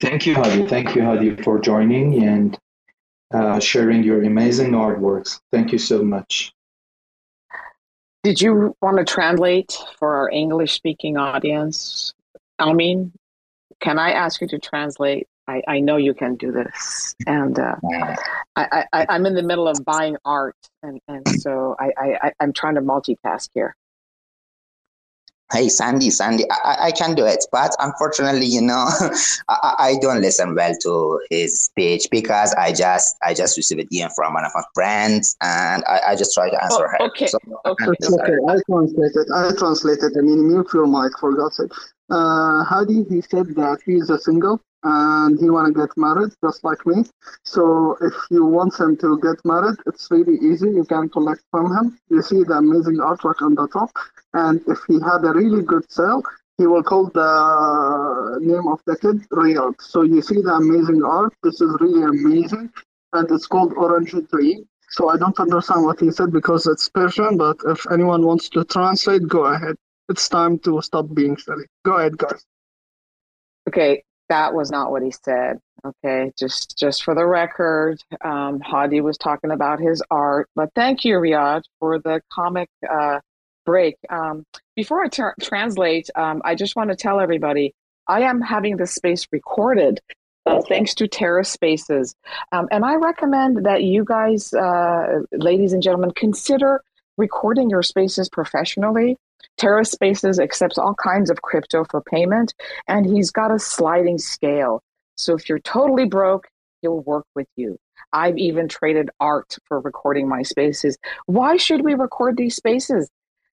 S8: Thank you, Hadi. Thank you, Hadi, for joining and uh, sharing your amazing artworks. Thank you so much.
S4: Did you want to translate for our English speaking audience? Amin, can I ask you to translate? I, I know you can do this. And uh, I, I, I'm in the middle of buying art. And, and so I, I, I'm trying to multitask here.
S5: hey sandy sandy I, I can do it but unfortunately you know I, I don't listen well to his speech because i just i just received a dm from one of my friends and i, I just try to answer
S4: Oh,
S5: her
S4: okay,
S5: so
S4: okay.
S3: Okay. I translated. I translated. I mean, mute your mic for God's sake. Uh, Hadi, he said that he is a single and he want to get married just like me. So if you want him to get married, it's really easy. You can collect from him. You see the amazing artwork on the top. And if he had a really good sale, he will call the name of the kid Riyad. So you see the amazing art. This is really amazing. And it's called Orange Tree. So I don't understand what he said because it's Persian, but if anyone wants to translate, go ahead. It's time to stop being silly. Go ahead, guys.
S4: Okay, that was not what he said. Okay, just just for the record, um, Hadi was talking about his art. But thank you, Riyad, for the comic uh, break. Um, before I ter- translate, um, I just want to tell everybody I am having this space recorded. Uh, thanks to TerraSpaces. Um, and I recommend that you guys, uh, ladies and gentlemen, consider recording your spaces professionally. TerraSpaces accepts all kinds of crypto for payment, and he's got a sliding scale. So if you're totally broke, he'll work with you. I've even traded art for recording my spaces. Why should we record these spaces?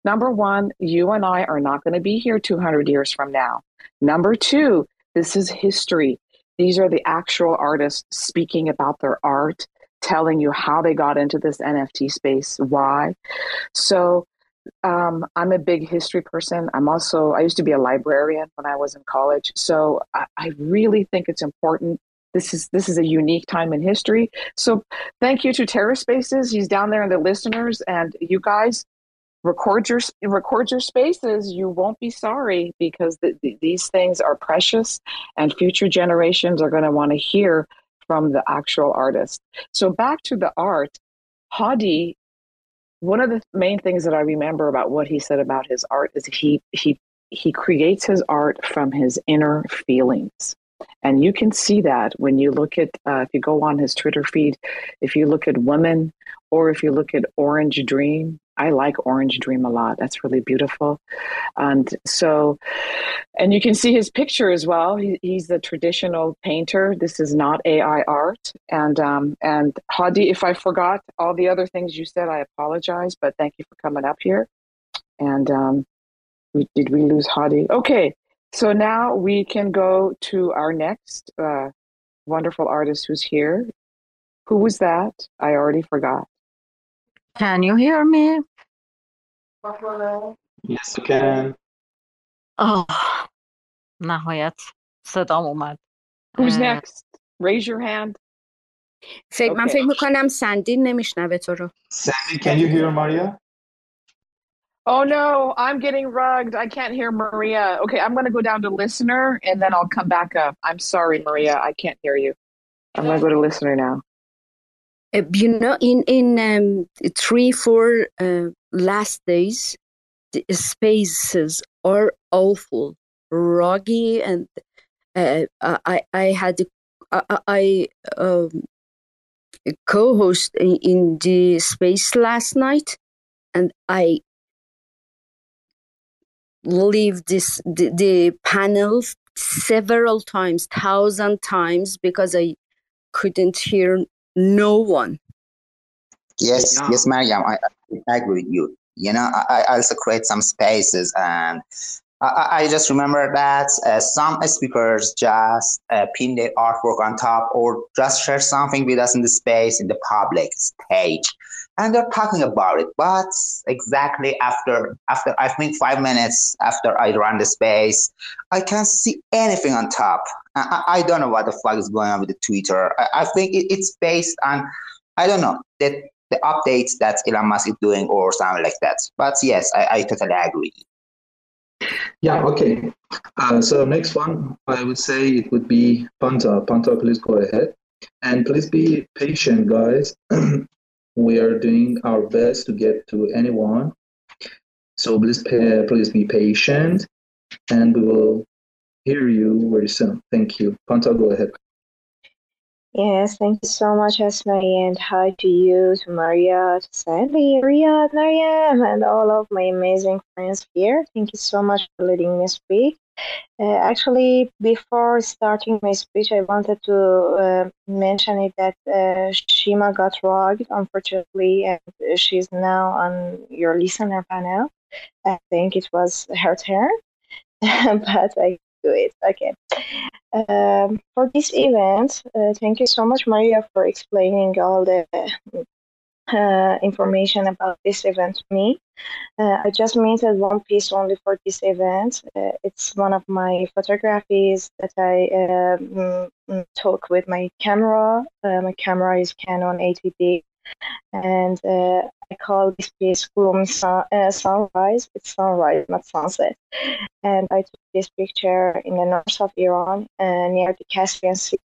S4: Number one, you and I are not going to be here 200 years from now. Number two, this is history. These are the actual artists speaking about their art, telling you how they got into this NFT space, why. So um, I'm a big history person. I'm also, I used to be a librarian when I was in college. So I, I really think it's important. This is this is a unique time in history. So thank you to TerraSpaces. He's down there and the listeners and you guys record your record your spaces. You won't be sorry because th- th- these things are precious, and future generations are going to want to hear from the actual artist. So back to the art, Hadi one of the main things that I remember about what he said about his art is he he he creates his art from his inner feelings. And you can see that when you look at, uh, if you go on his Twitter feed, if you look at Women or if you look at Orange Dream, I like Orange Dream a lot. That's really beautiful. And so, and you can see his picture as well. He, he's the traditional painter. This is not AI art. And um, and Hadi, if I forgot all the other things you said, I apologize. But thank you for coming up here. And um, we, did we lose Hadi? Okay, so now we can go to our next uh, wonderful artist who's here. Who was that? I already forgot.
S2: Can you hear me?
S8: Yes, you can.
S2: آه نهایت صدام اومد
S4: Who's
S2: اه،
S4: next? Raise your hand.
S9: فکر من
S4: Okay.
S9: فکر میکنم سندین نمیشنوه تو رو
S8: Sandy, can you hear Maria?
S4: Oh no, I'm getting rugged. I can't hear Maria. Okay, I'm going to go down to listener and then I'll come back up. I'm sorry, Maria. I can't hear you. I'm going to go to listener now.
S9: Uh, you know in in um, three four uh, last days the spaces are awful roggy and uh, i i had i, I um, co-host in, in the space last night and i leave this the, the panel several times thousand times because i couldn't hear no one
S5: Yes,
S10: Yeah.
S5: yes, Mariam, I, I agree with you. You know, I, I also create some spaces, and I, I I just remember that uh, some speakers just uh, pin their artwork on top or just share something with us in the space, in the public stage, and they're talking about it. But exactly after, after I think five minutes after I run the space, I can't see anything on top. I, I don't know what the fuck is going on with the Twitter. I, I think it, it's based on I don't know that the updates that Elon Musk is doing or something like that. But yes, I, I totally agree.
S8: Yeah, okay. Uh, so next one, I would say it would be Pantea. Pantea, please go ahead. And please be patient, guys. we are doing our best to get to anyone. So please, pa- please be patient, and we will hear you very soon. Thank you. Pantea, go ahead.
S11: Yes, thank you so much, Esme, and hi to you, to Maria, to Sandy, Riyad, Mariam, and all of my amazing friends here. Thank you so much for letting me speak. Uh, actually, before starting my speech, I wanted to uh, mention it that uh, Shima got rugged, unfortunately, and she's now on your listener panel. I think it was her turn, but I do it. Okay. Um, for this event, uh, thank you so much, Maria, for explaining all the uh, information about this event to me. Uh, I just minted one piece only for this event. Uh, it's one of my photographies that I um, took with my camera. Uh, my camera is Canon 80D and uh, I call this piece Gloomy sun, uh, Sunrise. It's sunrise, not sunset. And I took this picture in the north of Iran uh, near the Caspian Sea.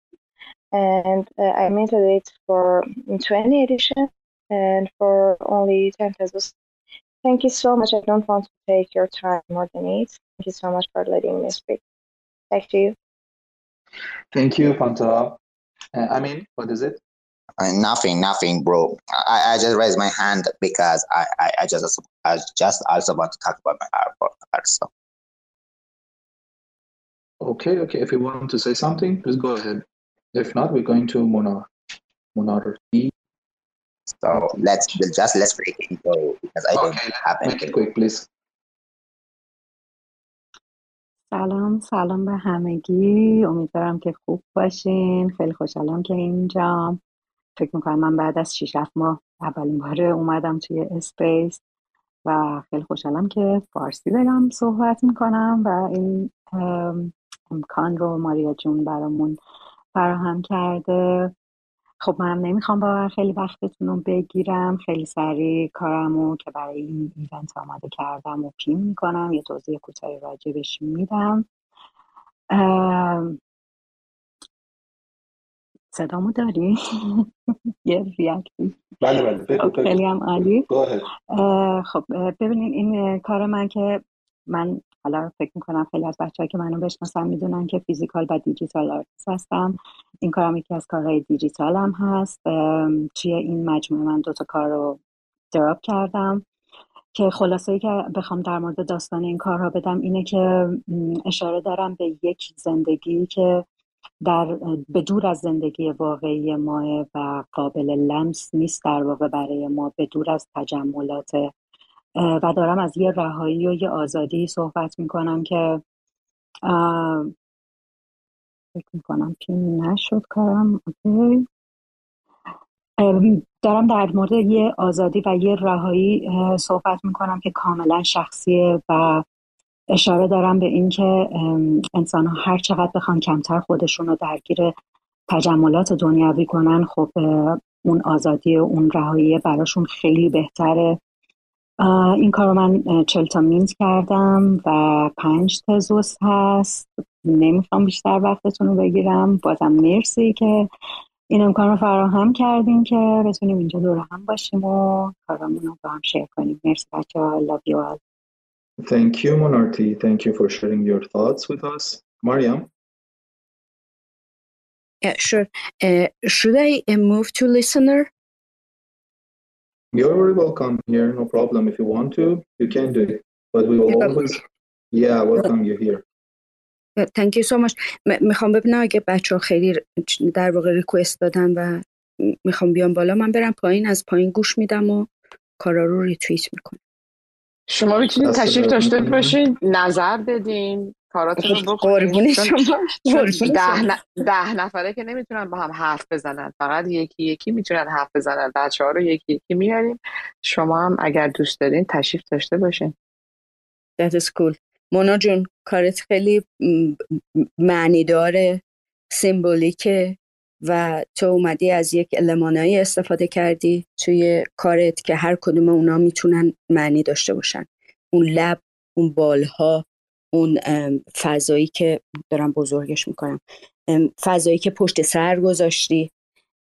S11: And uh, I minted it for 20 edition and for only 10 Tezos. Thank you so much. I don't want to take your time more than it. Thank you so much for letting me speak. Back to you.
S8: Thank you, Pantea. Uh, I mean, what is it?
S5: Uh, nothing, nothing, bro. I, I just raised my hand because I, I, I just I just also want to talk about my art also.
S8: Okay, okay. If you want to say something, please go ahead. If not, we're going to Mona. Mona
S5: So let's just let's break it go because I don't have
S8: anything. Make it quick, please.
S12: سلام سلام به همگی امیدوارم که خوب باشین خیلی خوشحالم که اینجام فکر می‌کنم من بعد از 6 ماه اولین باره اومدم توی اسپیس و خیلی خوشحالم که فارسی دارم صحبت می‌کنم و این امکان رو ماریا جون برامون فراهم کرده خب من نمی‌خوام با خیلی وقتتون رو بگیرم. خیلی سریع کارمو که برای این ایونت آماده کردم و پیم می‌کنم. یه توضیح کوتاهی راجبش میدم. صدامو داری؟ یه ریاکتی
S8: بله بله.
S12: خب خیلی هم عالی. خب ببینید این کار من که من حالا فکر می‌کنم خیلی از بچه که منو بشناسن می‌دونن که فیزیکال و دیجیتال آرتیست هستم. این کارم یکی از کارهای دیجیتال هم هست توی این مجموعه من دوتا کار رو دراپ کردم که خلاصه ای که بخوام در مورد داستان این کارها بدم اینه که اشاره دارم به یک زندگی که در به دور از زندگی واقعی ما و قابل لمس نیست در واقع برای ما به دور از تجملات و دارم از یه رهایی و یه آزادی صحبت می‌کنم که فکر می‌کنم پین نشد کارم. دارم در مورد یه آزادی و یه رهایی صحبت می‌کنم که کاملا شخصیه و اشاره دارم به اینکه انسان ها هر چقدر بخوان کمتر خودشون رو درگیر تجملات دنیوی کنن خب اون آزادی و اون رهایی براشون خیلی بهتره. این کار رو من چل تا مینت کردم و پنج تزوس هست نمی‌خوام بیشتر وقتتون رو بگیرم بازم مرسی که این امکان رو فراهم کردیم که بتونیم اینجا دور هم باشیم و کارمون رو با هم شیر کنیم مرسی بچه ها love you all
S8: Thank you, Monarty. Thank you for sharing your thoughts with us. Mariam?
S9: Yeah, sure. Uh, should I uh, move to listener?
S8: You're very welcome here. No problem. If you want to, you can do it. But we will yeah. always, yeah, welcome you here.
S9: Thank you so much. می‌خوام ببینم اگه بچه ها خیلی در واقع ریکوست دادن و می‌خوام بیام بالا من برم پایین از پایین گوش میدم و کارا رو ریتویت می‌کنم
S4: شما می‌تونید تشریف داشته باشین نظر بدین کاراتون رو
S9: بکنین. شما.
S4: ده, ده نفره که نمی‌تونن با هم حرف بزنن. فقط یکی یکی می‌تونن حرف بزنن. بچه ها رو یکی یکی میاریم. شما هم اگر دوست دارین تشریف داشته باشین.
S9: That is cool. مونا جون کارت خیلی معنی داره سیمبولیکه و تو اومدی از یک المانایی استفاده کردی توی کارت که هر کدوم اونا می‌تونن معنی داشته باشن. اون لب اون بالها اون فضایی که دارم بزرگش می‌کنم فضایی که پشت سر گذاشتی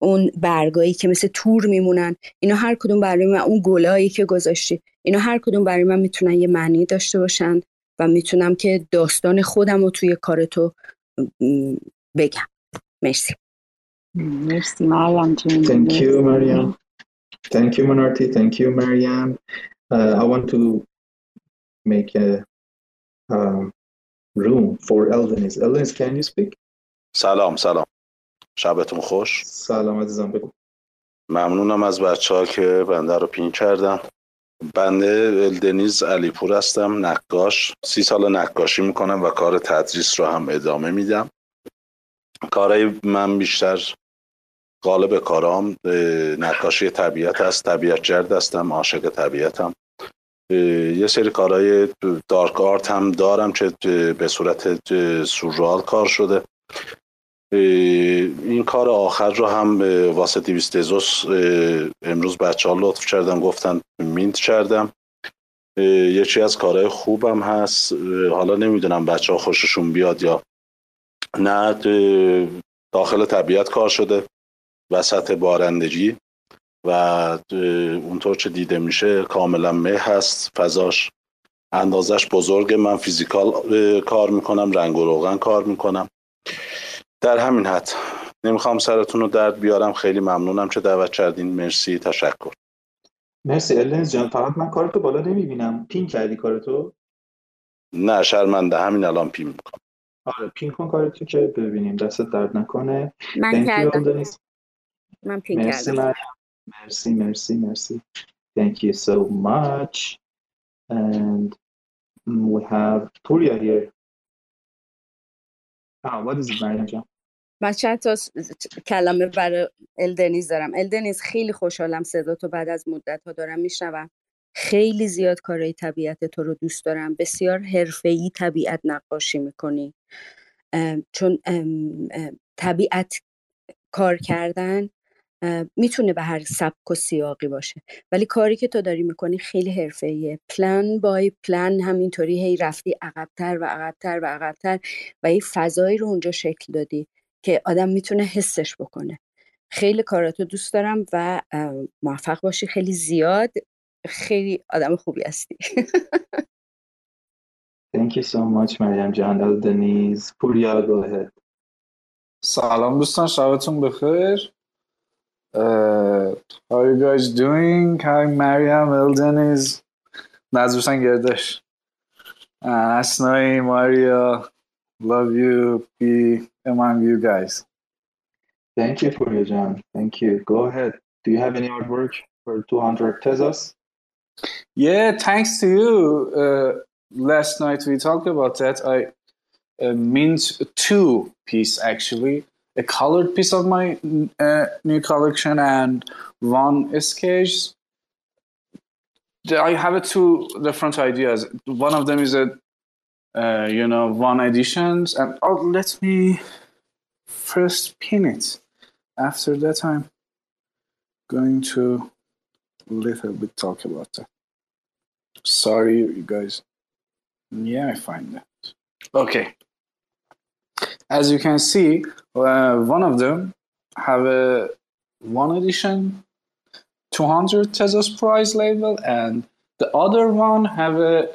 S9: اون برگایی که مثل تور میمونن اینا هر کدوم برای من اون گلایی که گذاشتی اینا هر کدوم برای من می‌تونن یه معنی داشته باشن و می‌تونم که داستان خودم رو توی کارتو بگم مرسی
S12: مرسی مریم
S8: Thank you, Mariam. Thank you, Manarti. Thank you, Mariam. Uh, I want to make a um, room for Eldenis. Eldenis, can you speak?
S13: سلام سلام. شبتون خوش؟
S8: سلام عزیزم بگو.
S13: ممنونم از بچه ها که بنده رو پین کردم بنده الدنیز علیپور هستم نقاش. سی سال نقاشی می‌کنم و کار تدریس رو هم ادامه میدم. کارهای من بیشتر غالب کارام نقاشی طبیعت هست طبیعت جرد هستم عاشق طبیعتم. یه سری کارهای دارک آرت هم دارم که به صورت سورال کار شده. این کار آخر رو هم واسه دیویست ازوس امروز بچه ها لطف کردن گفتن مینت کردم. یکی از کارهای خوبم هست. حالا نمی‌دونم بچه ها خوششون بیاد یا نه. داخل طبیعت کار شده. وسط بارندگی. و اونطور که دیده میشه کاملا مه هست. فضاش اندازش بزرگه من فیزیکال کار می‌کنم رنگ و روغن کار می‌کنم. در همین حد نمی‌خوام سرتون رو درد بیارم. خیلی ممنونم. که دعوت کردین. مرسی. تشکر.
S8: مرسی. النز جان فقط من کارتو بالا نمی‌بینم. پین کردی کارتو
S13: نه شرمنده. همین الان پین می‌کنم.
S8: آره پین کن کارتو که ببینیم. دستت درد نکنه.
S9: من کردم. من پین کردم.
S8: مرسی مرسی مرسی thank you so much. And we have Turia here. Ah what is it Mariam
S9: من چند تا کلمه برای الدنیز دارم. الدنیز خیلی خوشحالم صدا تو بعد از مدت ها دارم میشنوم. خیلی زیاد کارهای طبیعت تو رو دوست دارم. بسیار حرفه‌ای طبیعت نقاشی می‌کنی. چون طبیعت کار کردن می‌تونه به هر سبک و سیاقی باشه. ولی کاری که تو داری می‌کنی خیلی حرفه‌ایه. پلان بای پلان همینطوری هی رفتی عقبتر و عقبتر و عقبتر و یه فضایی رو اونجا شکل دادی که آدم می‌تونه حسش بکنه. خیلی کاراتو دوست دارم و موفق باشی. خیلی زیاد. خیلی آدم خوبی هستی.
S8: Thank you so much مریم جان. الدنیز پوریا go ahead.
S14: سلام دوستان شبتون بخیر. Uh, how are you guys doing? Hi, Mariam Hilden is Nazar Gerdash. Uh, Asnaei, Maria, love you. Be among you guys.
S8: Thank you for your John. Thank you. Go ahead. Do you have any artwork for 200 Tezos?
S14: Yeah, thanks to you. Uh, last night we talked about that. I uh, mint two piece actually. A colored piece of my uh, new collection and one sketch. I have two different ideas. One of them is a, uh, you know, one editions, and oh, let me first pin it. After that, I'm going to little bit talk about that. Sorry, you guys. Yeah, I find that. Okay. As you can see, uh, one of them have a one edition 200 Tezos price label and the other one have a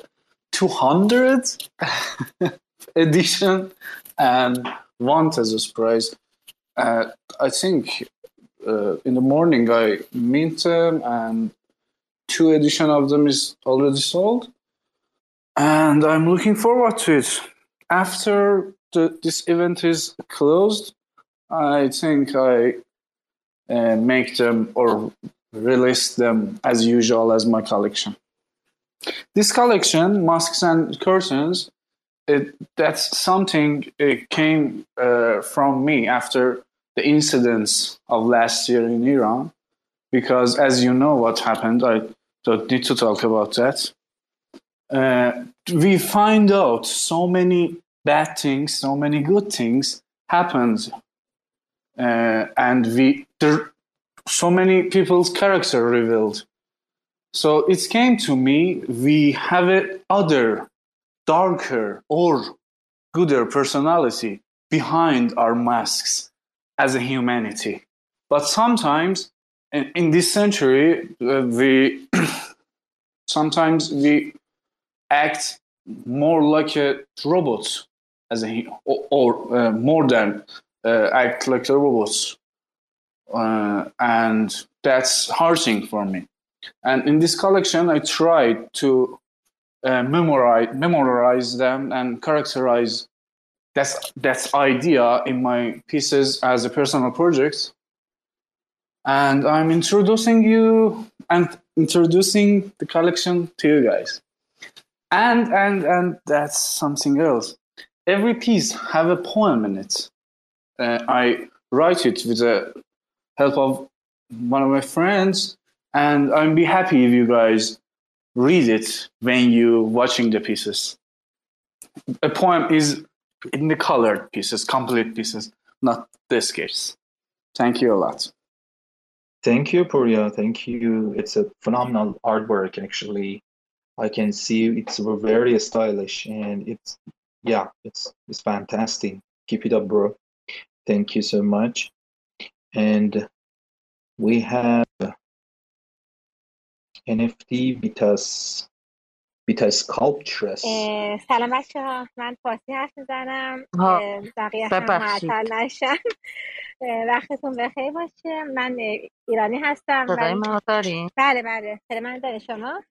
S14: 200 edition and one Tezos price. Uh, I think uh, in the morning I mint them and two edition of them is already sold and I'm looking forward to it. After this event is closed, I think I uh, make them or release them as usual as my collection. This collection, masks and curtains, it, that's something it came uh, from me after the incidents of last year in Iran, because as you know what happened, I don't need to talk about that. Uh, we find out so many bad things, so many good things happened, uh, and we there so many people's character revealed. So it came to me, we have a other, darker or gooder personality behind our masks as a humanity. But sometimes in, in this century, uh, we sometimes we act more like a robot as a or, or uh, more than uh, act like a robot uh, and that's hard thing for me. And in this collection, I tried to uh, memorize memorize them and characterize that's that's idea in my pieces as a personal project. And I'm introducing you and introducing the collection to you guys. And and and that's something else. Every piece have a poem in it. Uh, I write it with the help of one of my friends, and I'm be happy if you guys read it when you watching the pieces. A poem is in the colored pieces, complete pieces, not the sketches. Thank you a lot.
S8: Thank you, Purya. Thank you. It's a phenomenal artwork, actually. I can see it's very stylish and it's, yeah, it's, it's fantastic. Keep it up, bro. Thank you so much. And we have NFT Vitas بیتا سکالپترس
S15: سلام بچه ها من فارسی حرف میزنم بقیه هم معطل نشن وقتتون بخیر باشه من ایرانی هستم
S2: صدای ما داریم
S15: بله بله صدای من داره شما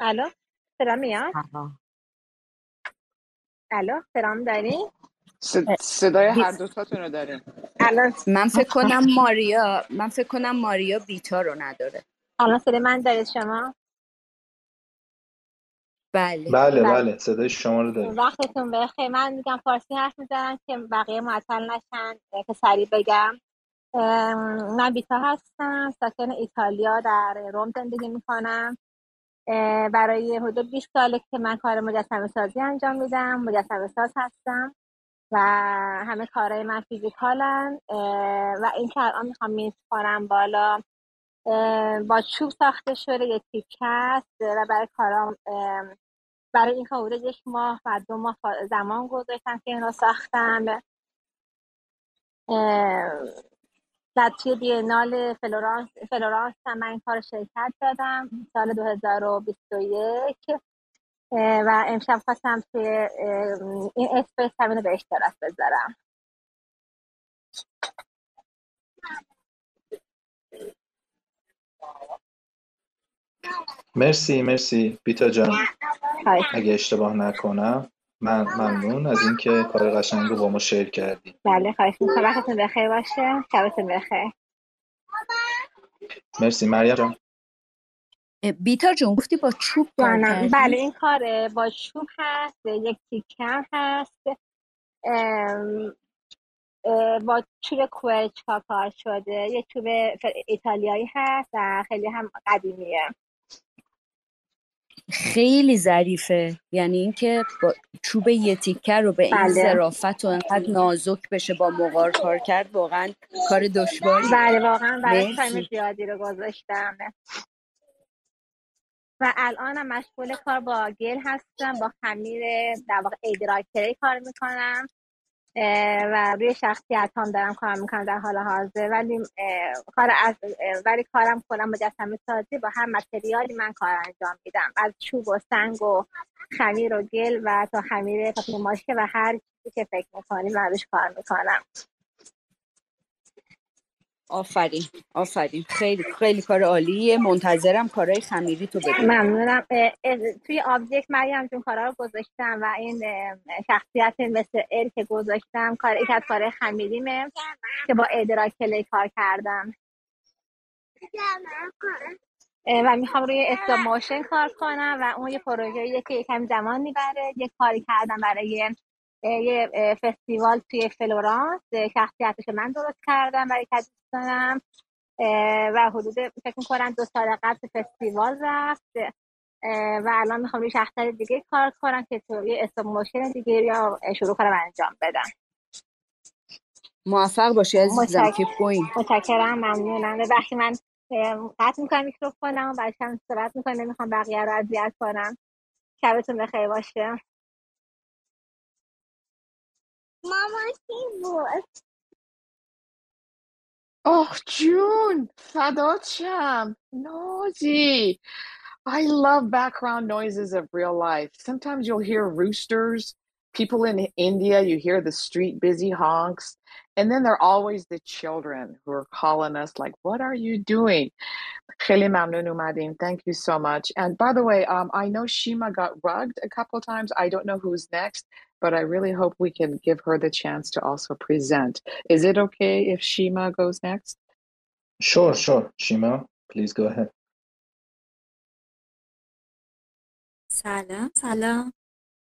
S15: الو صدا میاد الو صدام داریم
S4: صدای هر دوتاتون رو داریم.
S15: الان
S9: من فکر کنم ماریا من فکر کنم ماریا بیتا رو نداره.
S15: الان صدای من دارید شما؟
S9: بله.
S8: بله بله. صدای شما رو داریم.
S15: وقتتون بخیر. من میگم فارسی حرف می‌زنم که بقیه معطل نشن که سریع بگم. من بیتا هستم ساکن ایتالیا در روم زندگی می‌کنم. برای حدود 20 ساله که من کار مجسمه سازی انجام میدم مجسمه ساز هستم و همه کارهای من فیزیکالن و این که الان می‌خوام میز کنم بالا با چوب ساخته شده یک تیکه است و برای کارام برای این کار یک ماه و دو ماه زمان گذاشتم که این رو ساختم. در توی بینال فلورانس, فلورانس هم من این کار شرکت دادم سال 2021 و امشب خواستم توی این اسپیس همین به اشتراک بذارم.
S8: مرسی مرسی. بیتا جان اگه اشتباه نکنم. من ممنون از اینکه کار قشنگ رو با ما شیر کردی.
S15: بله خواهش می‌کنم. وقتتون بخیر باشه. شبتون بخیر.
S8: مرسی. مریم جان.
S9: بیتا جون گفتی با چوب کار کردی؟
S15: بله این کار با چوب هست یک تیکر هست. با چوب کوچکا کار شده. یه چوب ایتالیایی هست و خیلی هم قدیمیه.
S9: خیلی ظریفه یعنی اینکه چوب یه تیکه رو به این
S15: بله.
S9: ظرافت و انقدر نازک بشه با مغار کار کرد واقعا کار دشواری
S15: بله واقعا برای. تایم زیادی رو گذاشتم و الانم مشغول کار با گل هستم با خمیر در واقع ایدراکری کار می‌کنم و روی شخصیت هم دارم کار می‌کنم در حال حاضر. ولی کار از ولی کارم کلا مجسمه سازی با هر متریالی من کار انجام میدم. از چوب و سنگ و خمیر و گل و تا خمیر پاپی ماشه و هر چیزی که فکر می‌کنیم روش کار می‌کنم.
S9: آفرین آفرین. خیلی خیلی کار عالیه. منتظرم کارهای خمیری تو ببینم
S15: ممنونم. توی آبجکت مریم جون کارا رو گذاشتم و این شخصیت مثل ال که گذاشتم کار یک از کارهای خمیریمه که با ادراک کلی کار کردم. و می‌خوام روی استاپ موشن کار کنم و اون یه پروژه‌ایه که یکم زمان می‌بره. یه کاری کردم برای یه فستیوال توی فلورانس شخصیتش من درست کردم برای دوستانم اه، و حدود فکر می‌کنم دو سال قبل فستیوال رفت. و الان می‌خوام روی شخصیت دیگه کار کنم که تو یه استاپ موشن دیگه یا شروع کنم انجام بدم.
S9: موفق باشی عزیزم کوین
S15: متشکرم ممنونم. ببخشید من قطع می‌کنم میکروفونم و بعدش صحبت می‌کنم نمی‌خوام بقیه رو اذیت کنم. شبتون بخیر باشه. Mama, keyboard.
S4: Oh, June, Fadocham, noisy. I love background noises of real life. Sometimes you'll hear roosters, people in India, you hear the street busy honks, and then there are always the children who are calling us, like, What are you doing? Thank you so much. And by the way, um, I know Shima got rugged a couple times. I don't know who's next. But I really hope we can give her the chance to also present. Is it okay if Shima goes next?
S8: Sure, sure. Shima, please go ahead.
S16: سلام سلام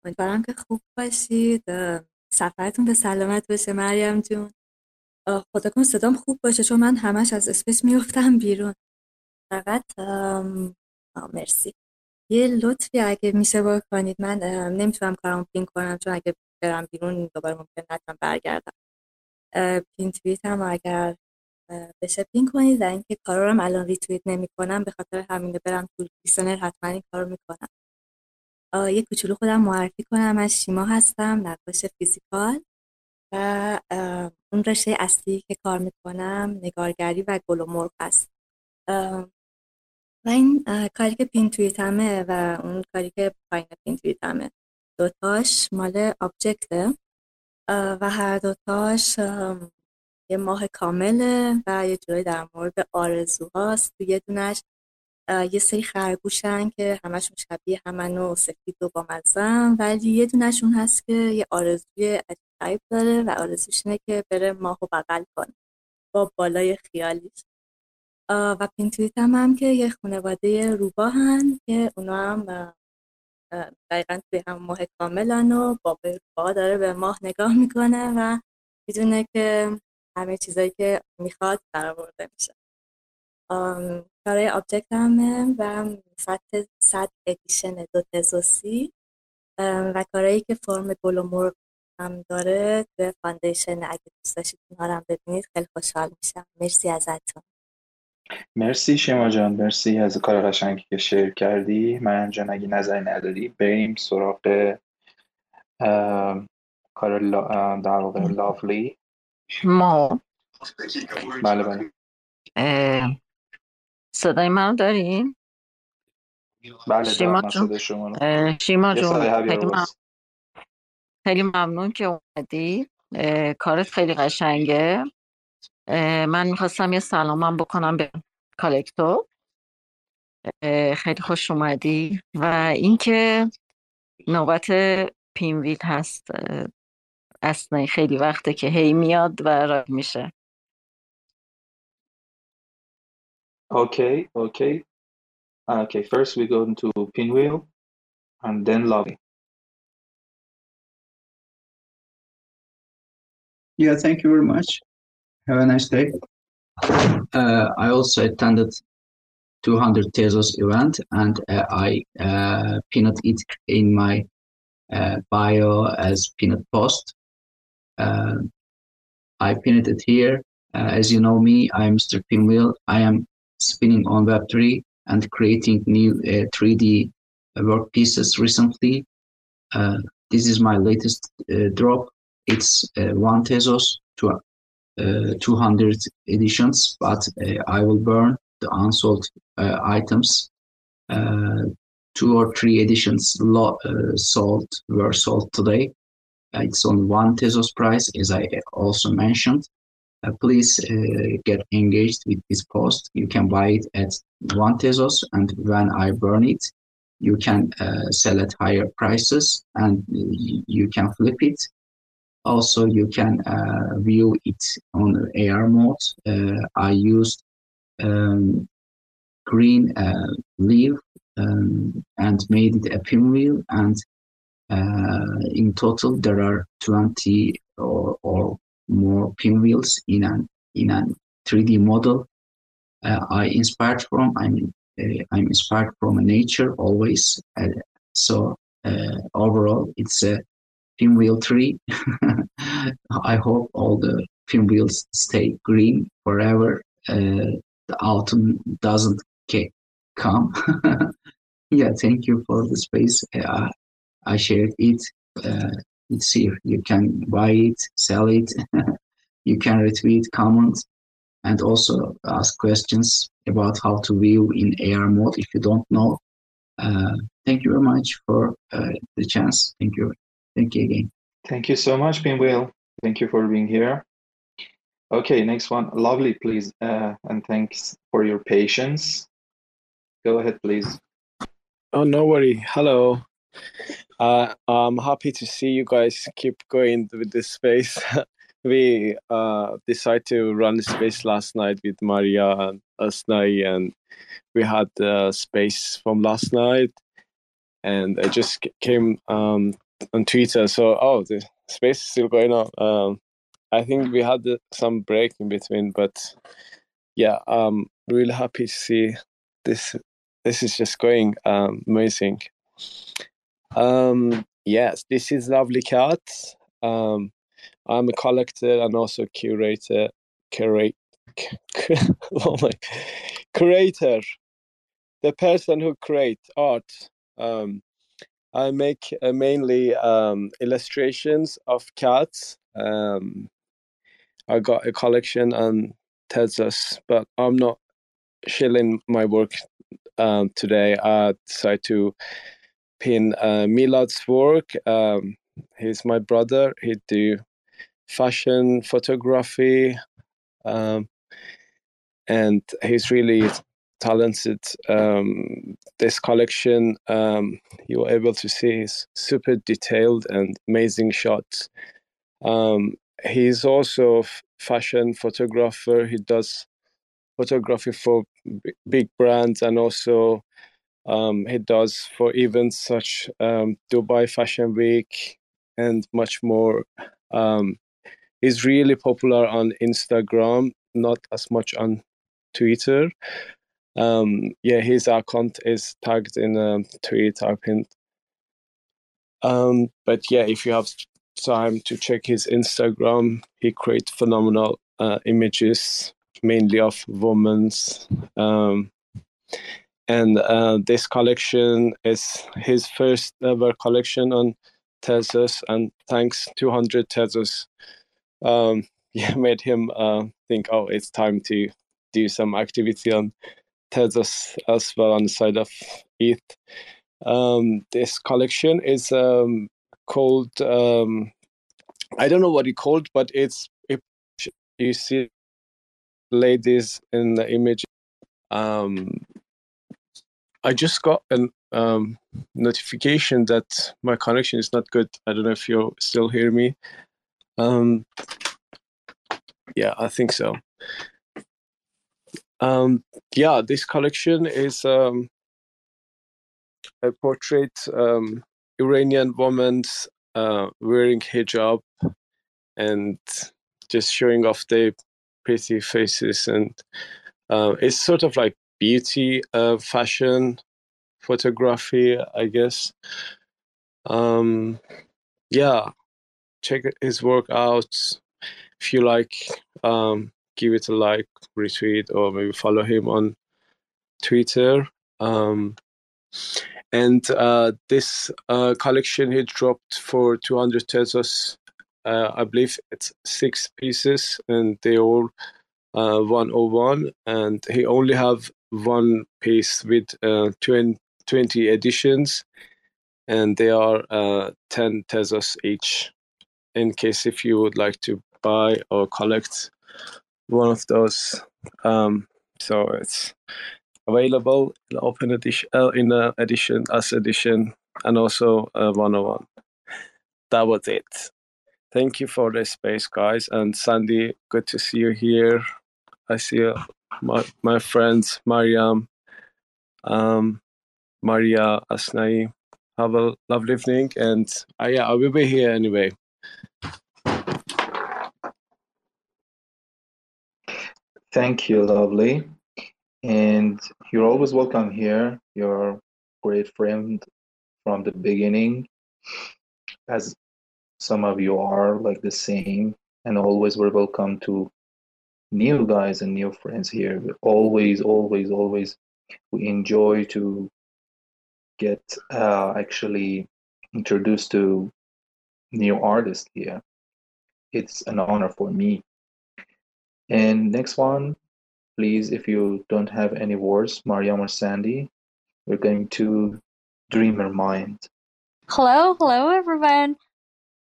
S16: امیدوارم که خوب باشید سفرتون به سلامت باشه مریم جون خدا کن صدام خوب باشه چون من همش از اسپیس میفتم بیرون فقط مرسی یه لطفی اگه میشه بکنید. من نمی‌تونم کارم پین کنم چون اگه برم بیرون دوباره ممکن نتونم برگردم. پین تویت هم اگر بشه پین کنید و اینکه کارا رو الان ریتویت نمی کنم به خاطر همینه برم تو لیسنر حتما این کارو می‌کنم. یه کوچولو خودم معرفی کنم. از شیما هستم نقاش فیزیکال و اون رشته اصلی که کار می‌کنم نگارگری و گل و مرغ هست. و این کاری که پین تویتمه و اون کاری که پایین پین تویتمه دوتاش مال آبجکته و هر دوتاش یه ماه کامله و یه جوری در مورد آرزوهاست. تو یه دونش یه سری خرگوشن که همشون شبیه همن و سفید و با مزن ولی یه دونشون هست که یه آرزوی عجیب داره و آرزوش اینه که بره ماه و بغل کنه با بالای خیالیش. و پینتویت هم, هم که یه خانواده روباهن که اونا هم دقیقا توی هم ماه کاملن و با داره به ماه نگاه می‌کنه و می‌دونه که همه چیزایی که می‌خواد برآورده میشه. کارای آبجکت همه و سطح صد ادیشن دو تزوسی و کارهایی که فرم گل و مرغ هم داره توی فاندیشن اگه دوست داشتید اونها هم ببینید. خیلی خوشحال میشم. مرسی ازتون.
S8: مرسی شما جان مرسی از کار قشنگی که شیر کردی. من جان اگه نظری نداری بریم سراغ کار در واقع لافلی
S2: ما.
S8: بله بله.
S2: صدای منو دارین؟
S8: بله
S2: شیما
S8: دارم
S2: جون.
S8: صدای شما رو.
S2: شیما
S8: یه
S2: جون
S8: صدای
S2: خیلی, مم... ممنون که اومدی. اه، کارت خیلی قشنگه. من می‌خواستم یه سلامم بکنم به کالکتو خیلی خوش اومدی و اینکه نوبت پینویل هست اصلا خیلی وقته که هی میاد و راه میشه
S8: Okay, okay. Okay, first we go into pinwheel and then lobby.
S17: Yeah, thank you very much. Have a nice day. Uh, I also attended 200 Tezos event and uh, I uh, pinned it in my uh, bio as pinned post. Uh, I pinned it here. Uh, as you know me, I'm Mr. Pinwheel. I am spinning on Web3 and creating new uh, 3D work pieces recently. This is my latest drop. It's one Tezos to 200 editions, but uh, I will burn the unsold uh, items. Uh, two or three editions lo- uh, sold were sold today. Uh, it's on one Tezos price, as I also mentioned. Uh, please uh, get engaged with this post. You can buy it at one Tezos, and when I burn it, you can uh, sell at higher prices and you can flip it also you can uh, view it on AR mode. Uh, I used um, green uh, leaf um, and made it a pinwheel and uh, in total there are 20 or, or more pinwheels in an in a 3D model. Uh, I inspired from I mean uh, I'm inspired from nature always. So overall, it's a pinwheel tree. I hope all the pinwheels stay green forever. Uh, the autumn doesn't ca- come. yeah, thank you for the space. Uh, I shared it. Uh, it's here. You can buy it, sell it. you can retweet, comment, and also ask questions about how to view in AR mode if you don't know. Uh, thank you very much for uh, the chance. Thank you. Thank you again.
S8: Thank you so much, Pinwheel. Thank you for being here. Okay, next one. Lovely, please. Uh, and thanks for your patience. Go ahead, please.
S18: Oh, no worry. Hello. Uh, I'm happy to see you guys keep going with this space. we uh, decided to run the space last night with Maria and Asnaei, and we had the space from last night. And I just came um, on Twitter, so oh, the space is still going on. Um, I think we had some break in between, but yeah, I'm really happy to see this. This is just going um, amazing. Um, yes, this is Lovely Cat. Um, I'm a collector and also curator. Curate, oh my, curator, the person who create art. Um, I make uh, mainly um, illustrations of cats. Um, I got a collection on Tezos, but I'm not shilling my work um, today. I decided to pin uh, Milad's work. Um, he's my brother. He do fashion photography, um, and he's really talented. Um, this collection, um, you were able to see, is super detailed and amazing shots. Um, he's also a fashion photographer. He does photography for b- big brands and also um, he does for events such um, Dubai Fashion Week and much more. Um, he's really popular on Instagram, not as much on Twitter. Um, yeah, his account is tagged in a um, tweet I pinned. Um, but yeah, if you have time to check his Instagram. He creates phenomenal uh, images, mainly of women's. Um, and uh, this collection is his first ever collection on Tezos, and thanks 200 Tezos, um, yeah, made him uh, think, oh, it's time to do some activity on Tezos as well on the side of ETH. Um, this collection is um, called um, I don't know what it called, but it's if you see ladies in the image. Um, I just got a um, notification that my connection is not good. I don't know if you still hear me. Um, yeah, I think so. Um, yeah, this collection is um, a portrait um, Iranian women uh, wearing hijab and just showing off their pretty faces. And uh, it's sort of like beauty uh, fashion photography, I guess. Um, yeah, check his work out. If you like, um, give it a like, retweet, or maybe follow him on Twitter. Um, and uh, this uh, collection he dropped for 200 Tezos. Uh, I believe it's six pieces, and they all uh, 101. And he only have one piece with uh, 20, 20 editions, and they are uh, 10 Tezos each. In case if you would like to buy or collect one of those, um, so it's available in open edition, uh, in the edition as edition, and also uh, 101. That was it. Thank you for the space, guys. And Sandy, good to see you here. I see uh, my, my friends, Mariam, um, Maria, Asnaei. Have a lovely evening. And uh, yeah, I will be here anyway.
S8: Thank you, lovely. And you're always welcome here. You're a great friend from the beginning, as some of you are like the same, and always we're welcome to new guys and new friends here. We Always, always, always, we enjoy to get uh, actually introduced to new artists here. It's an honor for me. And next one, please, if you don't have any words, Mariam or Sandy, we're going to Dreamer Mind.
S19: Hello, hello everyone.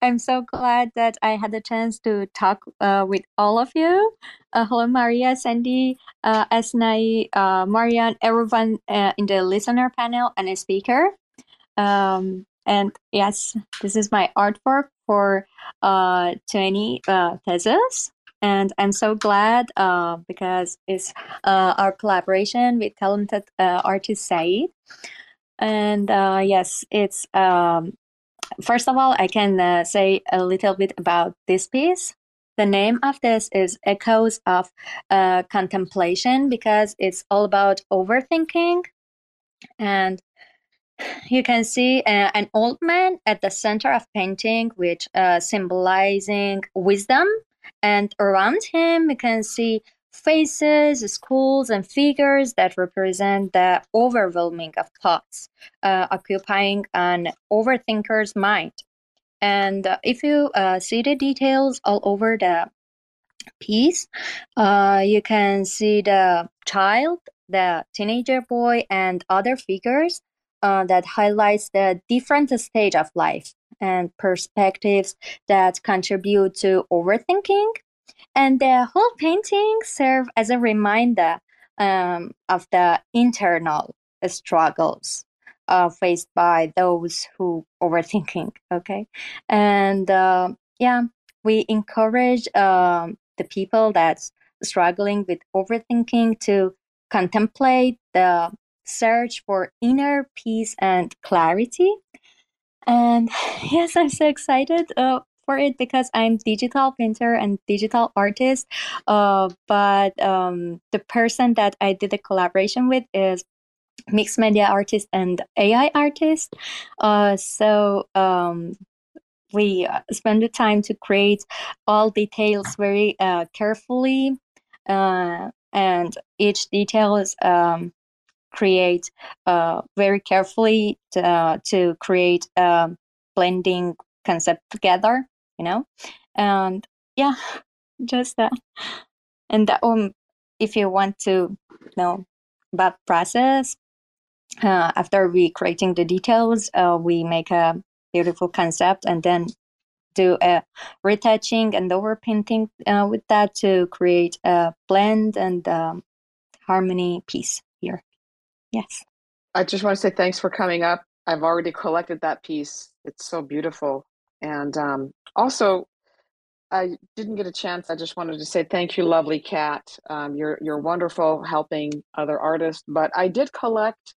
S19: I'm so glad that I had the chance to talk uh, with all of you. Uh, hello, Maria, Sandy, uh, Asnaei, uh, Marian, everyone uh, in the listener panel and a speaker. Um, and yes, this is my artwork for uh, 20 uh, Tezos. And I'm so glad uh, because it's uh, our collaboration with talented uh, artist Said. And uh, yes, it's um, first of all, I can uh, say a little bit about this piece. The name of this is Echoes of uh, Contemplation because it's all about overthinking. And you can see uh, an old man at the center of painting, which uh, symbolizing wisdom. And around him, you can see faces, schools, and figures that represent the overwhelming of thoughts, uh, occupying an overthinker's mind. And uh, if you uh, see the details all over the piece, uh, you can see the child, the teenager boy, and other figures uh, that highlights the different stage of life and perspectives that contribute to overthinking and the whole painting serve as a reminder um, of the internal struggles uh, faced by those who overthinking. Okay, and uh, yeah, we encourage um, the people that's struggling with overthinking to contemplate the search for inner peace and clarity. And yes, I'm so excited uh, for it because I'm digital painter and digital artist. Uh, but um, the person that I did the collaboration with is mixed media artist and AI artist. Uh, so um, we uh, spend the time to create all details very uh, carefully, uh, and each detail is um, create uh, very carefully to, uh, to create a blending concept together you know? And yeah just that. And that um if you want to know about process uh, after we creating the details uh, we make a beautiful concept and then do a retouching and overpainting uh, with that to create a blend and um, harmony piece here yes
S4: I just want to say thanks for coming up. I've already collected that piece. It's so beautiful. And um, also, I didn't get a chance. I just wanted to say thank you, lovely cat. Um, you're you're wonderful helping other artists. But I did collect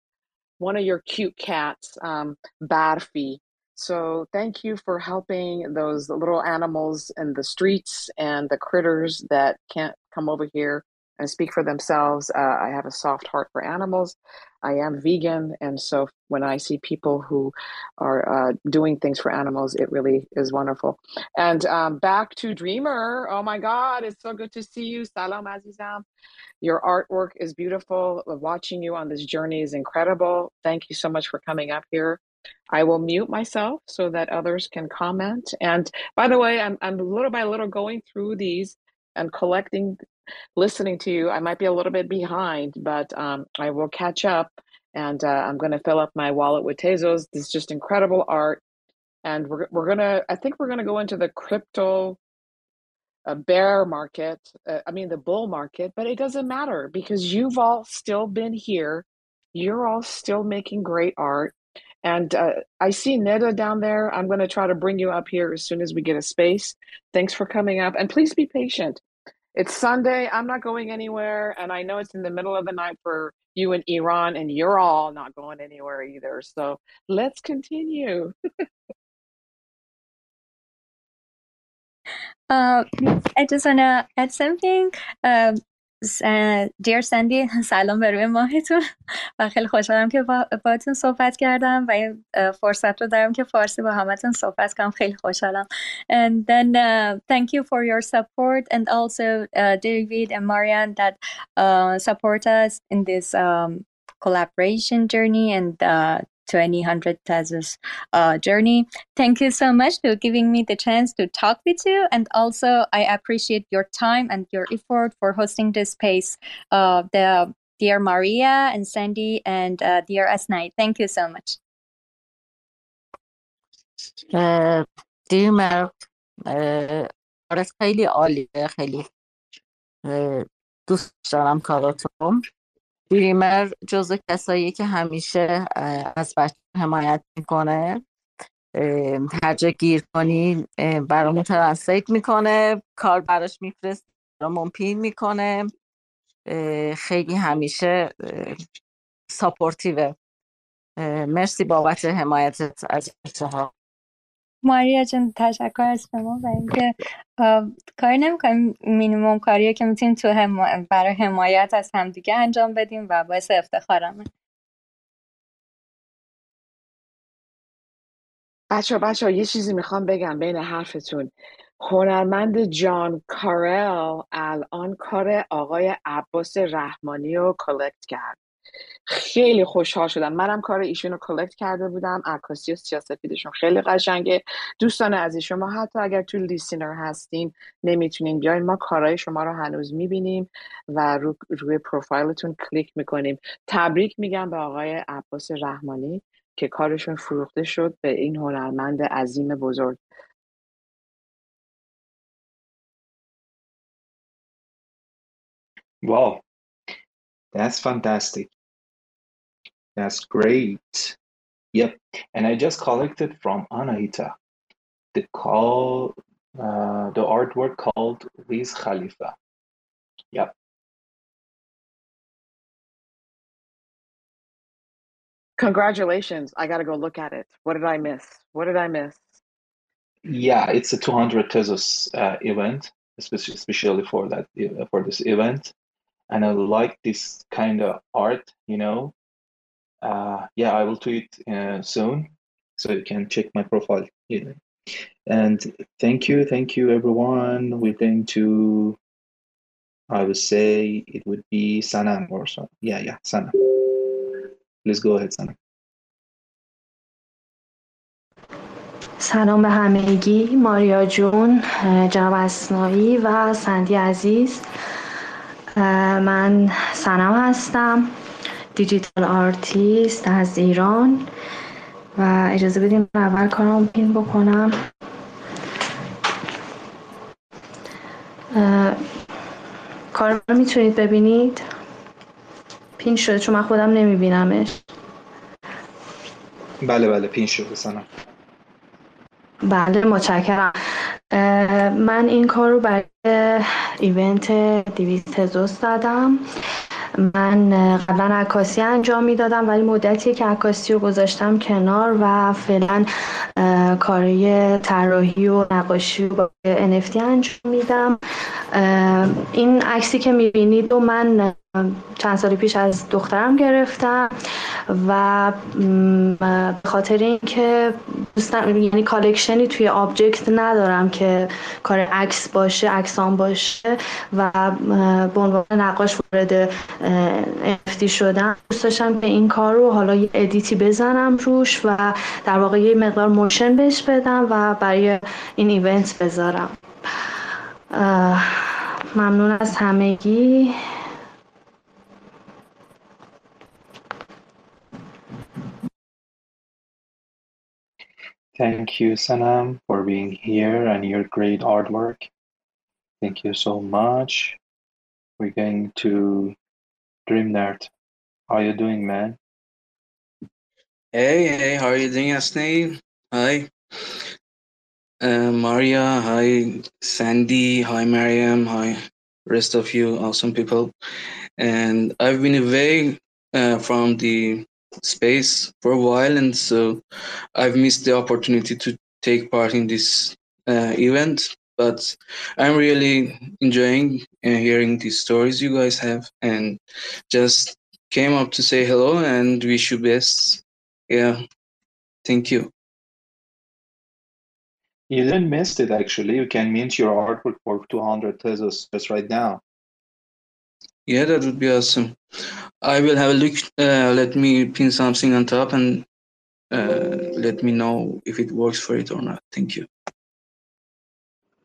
S4: one of your cute cats, um, Barfi. So thank you for helping those little animals in the streets and the critters that can't come over here and speak for themselves. Uh, I have a soft heart for animals. I am vegan, and so when I see people who are uh, doing things for animals, it really is wonderful. And um, back to Dreamer. Oh my God, it's so good to see you. Salam Azizam. Your artwork is beautiful. Watching you on this journey is incredible. Thank you so much for coming up here. I will mute myself so that others can comment. And by the way, I'm, I'm little by little going through these and collecting listening to you. I might be a little bit behind, but um, I will catch up. And uh, I'm going to fill up my wallet with Tezos. This is just incredible art. And we're, we're going to, I think we're going to go into the crypto uh, bear market, uh, I mean, the bull market, but it doesn't matter because you've all still been here. You're all still making great art. And uh, I see Neda down there. I'm going to try to bring you up here as soon as we get a space. Thanks for coming up. And please be patient. It's Sunday. I'm not going anywhere. And I know it's in the middle of the night for you in Iran, and you're all not going anywhere either. So let's continue.
S19: Uh, I just wanna add something. Um, دیر سندی سلام به روی ماهتون و خیلی خوشحالم که با باتون صحبت کردم و این فرصت رو دارم که فارسی با همتون صحبت کنم خیلی خوشحالم and then uh, thank you for your support and also uh, David and Marian that uh, support us in this um, collaboration journey and uh, 2000 Tezos uh, journey. Thank you so much for giving me the chance to talk with you. And also, I appreciate your time and your effort for hosting this space. Uh, the dear Maria and Sandy and uh, dear Asnaei, thank you so much.
S2: dear Mark, خیلی عالیه خیلی دوست دارم کاراتون دیمر جز کسایی که همیشه از بچه حمایت می‌کنه. هر جا گیر کنی برامون ترنسلیت می‌کنه کار براش میفرست برامون پین می‌کنه. خیلی همیشه ساپورتیوه مرسی بابت حمایتت از بچه ها
S19: ماریا جان تشکر از شما و اینکه کاری نمی‌کنیم. مینیموم کاریه که می‌تونیم تو هم... برای حمایت از همدیگه انجام بدیم و باعث افتخارمه.
S4: بچه بچه یه چیزی می‌خوام بگم بین حرفتون. هنرمند جان کارل الان کار آقای عباس رحمانی رو کلکت کرد. خیلی خوشحال شدم. منم کار ایشون رو کلکت کرده بودم. عکاسی و سیاسفیدشون خیلی قشنگه. دوستان عزیز شما حتی اگر تو لیسینر هستین نمی‌تونین بیاین. ما کارهای شما رو هنوز می‌بینیم و رو روی پروفایلتون کلیک می‌کنیم. تبریک میگم به آقای عباس رحمانی که کارشون فروخته شد به این هنرمند عظیم بزرگ.
S8: Wow, that's fantastic. That's great. Yep. And I just collected from Anahita the call, uh, the artwork called Wiz Khalifa. Yep.
S4: Congratulations. I got to go look at it. What did I miss? What did I miss?
S8: Yeah, it's a 200 Tezos uh, event, especially, especially for that uh, for this event. And I like this kind of art, you know Uh, yeah, I will tweet uh, soon, so you can check my profile. Here. And thank you, thank you, everyone. We're going to, I would say it would be Sanam or so. Yeah, yeah, Sanam. Let's go ahead, Sanam.
S20: سلام به همگی ماریا جون جناب اسنایی و سندی عزیز من سنم هستم دیجیتال آرتیست از ایران و اجازه بدیم اول کارم پین بکنم. کار رو می‌تونید ببینید. پین شده چون من خودم نمیبینمش.
S8: بله بله پین شده سنم
S20: بله متشکرم. من این کار رو برای ایونت دیویست هزوس زدم من قبلا عکاسی انجام می‌دادم ولی مدتیه که عکاسی رو گذاشتم کنار و فعلا کاری طراحی و نقاشی رو با NFT انجام میدم. این عکسی که می‌بینید و من چند سال پیش از دخترم گرفتم و به خاطر اینکه دوستم یعنی کالکشنی توی آبجکت ندارم که کار عکس باشه عکسان باشه و به عنوان نقاش وارد NFT شدم. دوست داشتم که این کار رو حالا یه ادیتی بزنم روش و در واقع یه مقدار موشن بهش بدم و برای این ایونت بذارم. ممنون از همگی
S8: Thank you, Sanam, for being here and your great artwork. Thank you so much. We're going to Dream Nerd. How are you doing, man?
S21: Hey, hey, how are you doing, Asnei? Hi. Uh, Maria, hi, Sandy, hi, Mariam, hi, rest of you awesome people. And I've been away uh, from the space for a while, and so I've missed the opportunity to take part in this uh, event. But I'm really enjoying uh, hearing these stories you guys have, and just came up to say hello and wish you best. Yeah, thank you.
S8: You didn't miss it actually. You can mint your artwork for 200 Tezos just right now.
S21: Yeah, that would be awesome. I will have a look. Uh, let me pin something on top and uh, let me know if it works for it or not. Thank you.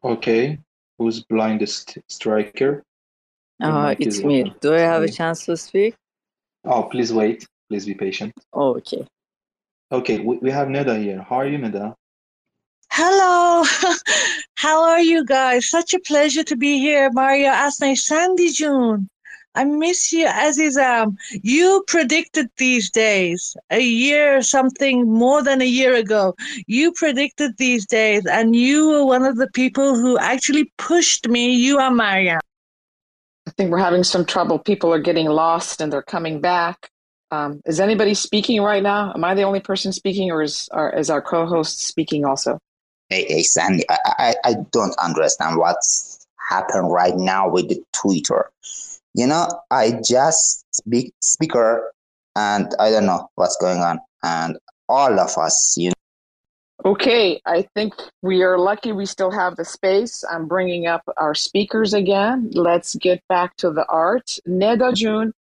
S8: Okay. Who's blindest striker? Your
S2: Uh, it's me.
S8: open.
S2: Do I have a chance to speak?
S8: Oh, please wait. Please be patient.
S2: Oh, Okay.
S8: Okay, we, we have Neda here. How are you, Neda?
S22: Hello. How are you guys? Such a pleasure to be here. Maria Asnaei Sandy June. I miss you, Azizam. You predicted these days a year, something more than a year ago. You predicted these days, and you were one of the people who actually pushed me. You are Maria.
S4: I think we're having some trouble. People are getting lost and they're coming back. Um, is anybody speaking right now? Am I the only person speaking, or is, or is our co-host speaking also?
S5: Hey, hey Sandy, I, I, I don't understand what's happened right now with the Twitter. You know, I just speak speaker, and I don't know what's going on, and all of us, you know.
S4: Okay, I think we are lucky we still have the space. I'm bringing up our speakers again. Let's get back to the art. Neda June,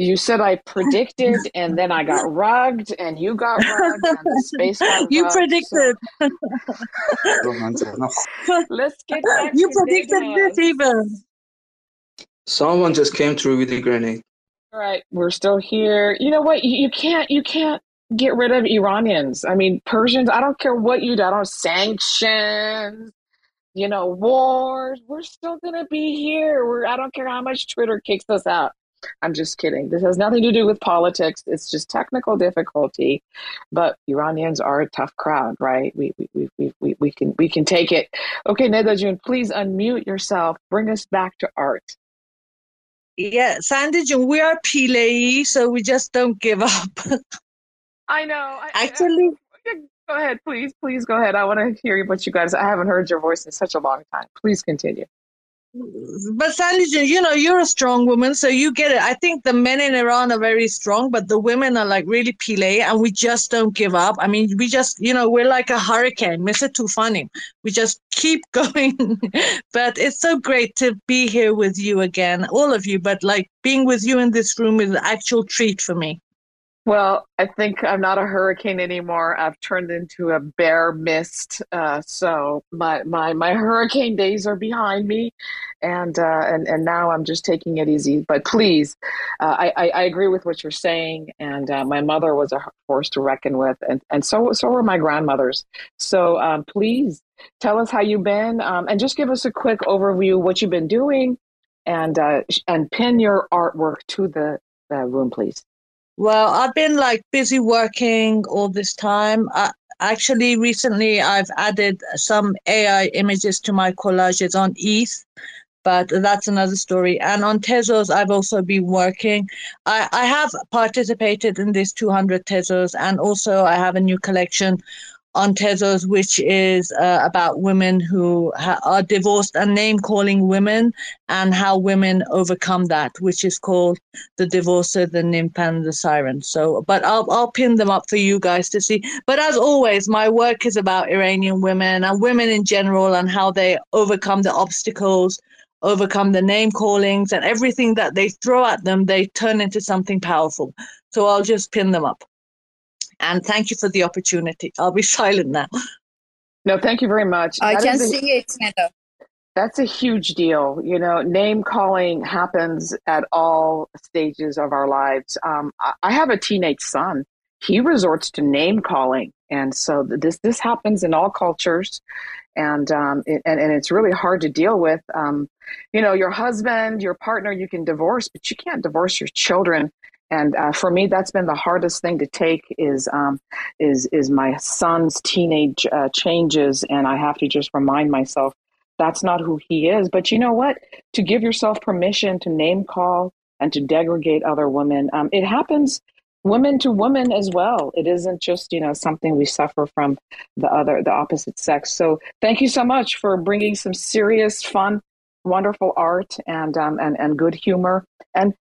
S4: you said I predicted, and then I got rugged, and you got rugged, and the space got
S22: You
S4: rugged,
S22: predicted.
S4: so- Let's get back
S22: you
S4: to
S22: predicted this even.
S21: Someone just came through with a grenade.
S4: All right, we're still here. You know what? You, you can't you can't get rid of Iranians. I mean, Persians. I don't care what you do. I don't sanctions. You know, wars. We're still gonna be here. We're. I don't care how much Twitter kicks us out. I'm just kidding. This has nothing to do with politics. It's just technical difficulty. But Iranians are a tough crowd, right? We we we we, we, can we can take it. Okay, Nedajun, please unmute yourself. Bring us back to art.
S22: Yeah, Sandy June, we are PLA, so we just don't give up.
S4: I know. I,
S22: Actually,
S4: Go ahead, please. Please go ahead. I want to hear what you guys. I haven't heard your voice in such a long time. Please continue.
S22: But Sandy you know, you're a strong woman, so you get it. I think the men in Iran are very strong, but the women are like really PLA, and we just don't give up. I mean, we just, you know, we're like a hurricane. Mr. Tufani. We just keep going. but it's so great to be here with you again, all of you. But like being with you in this room is an actual treat for me.
S4: Well, I think I'm not a hurricane anymore. I've turned into a bear mist. Uh, so my, my my hurricane days are behind me, and uh, and and now I'm just taking it easy. But please, uh, I, I I agree with what you're saying. And uh, my mother was a force to reckon with, and and so so were my grandmothers. So um, please tell us how you've been, um, and just give us a quick overview what you've been doing, and uh, and pin your artwork to the, the room, please.
S22: Well, I've been like busy working all this time. I, actually, recently I've added some AI images to my collages on ETH, but that's another story. And on Tezos, I've also been working. I, I have participated in this 200 Tezos, and also I have a new collection on Tezos, which is uh, about women who ha- are divorced and name calling women and how women overcome that, which is called the divorcer, the nymph, and the siren. So, but I'll I'll pin them up for you guys to see. But as always, my work is about Iranian women and women in general and how they overcome the obstacles, overcome the name callings, and everything that they throw at them, they turn into something powerful. So I'll just pin them up. And thank you for the opportunity. I'll be silent now.
S4: No, thank you very much.
S9: I
S4: That
S9: can
S4: a-
S9: see it, Neda.
S4: That's a huge deal. You know, name calling happens at all stages of our lives. Um, I, I have a teenage son. He resorts to name calling, and so this this happens in all cultures, and um, it, and and it's really hard to deal with. Um, you know, your husband, your partner, you can divorce, but you can't divorce your children. And uh, for me, that's been the hardest thing to take is um, is is my son's teenage uh, changes, and I have to just remind myself that's not who he is. But you know what? To give yourself permission to name call and to degrade other women, um, it happens women to women as well. It isn't just you know something we suffer from the other the opposite sex. So thank you so much for bringing some serious, fun, wonderful art and um, and and good humor and.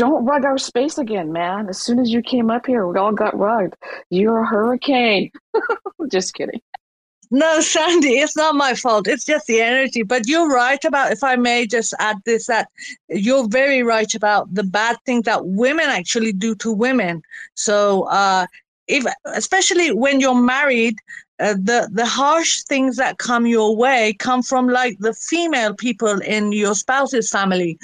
S4: Don't rug our space again, man. As soon as you came up here, we all got rugged. You're a hurricane. just kidding.
S22: No, Sandy, it's not my fault. It's just the energy. But you're right about, if I may just add this, that you're very right about the bad thing that women actually do to women. So, uh, if especially when you're married, uh, the the harsh things that come your way come from like the female people in your spouse's family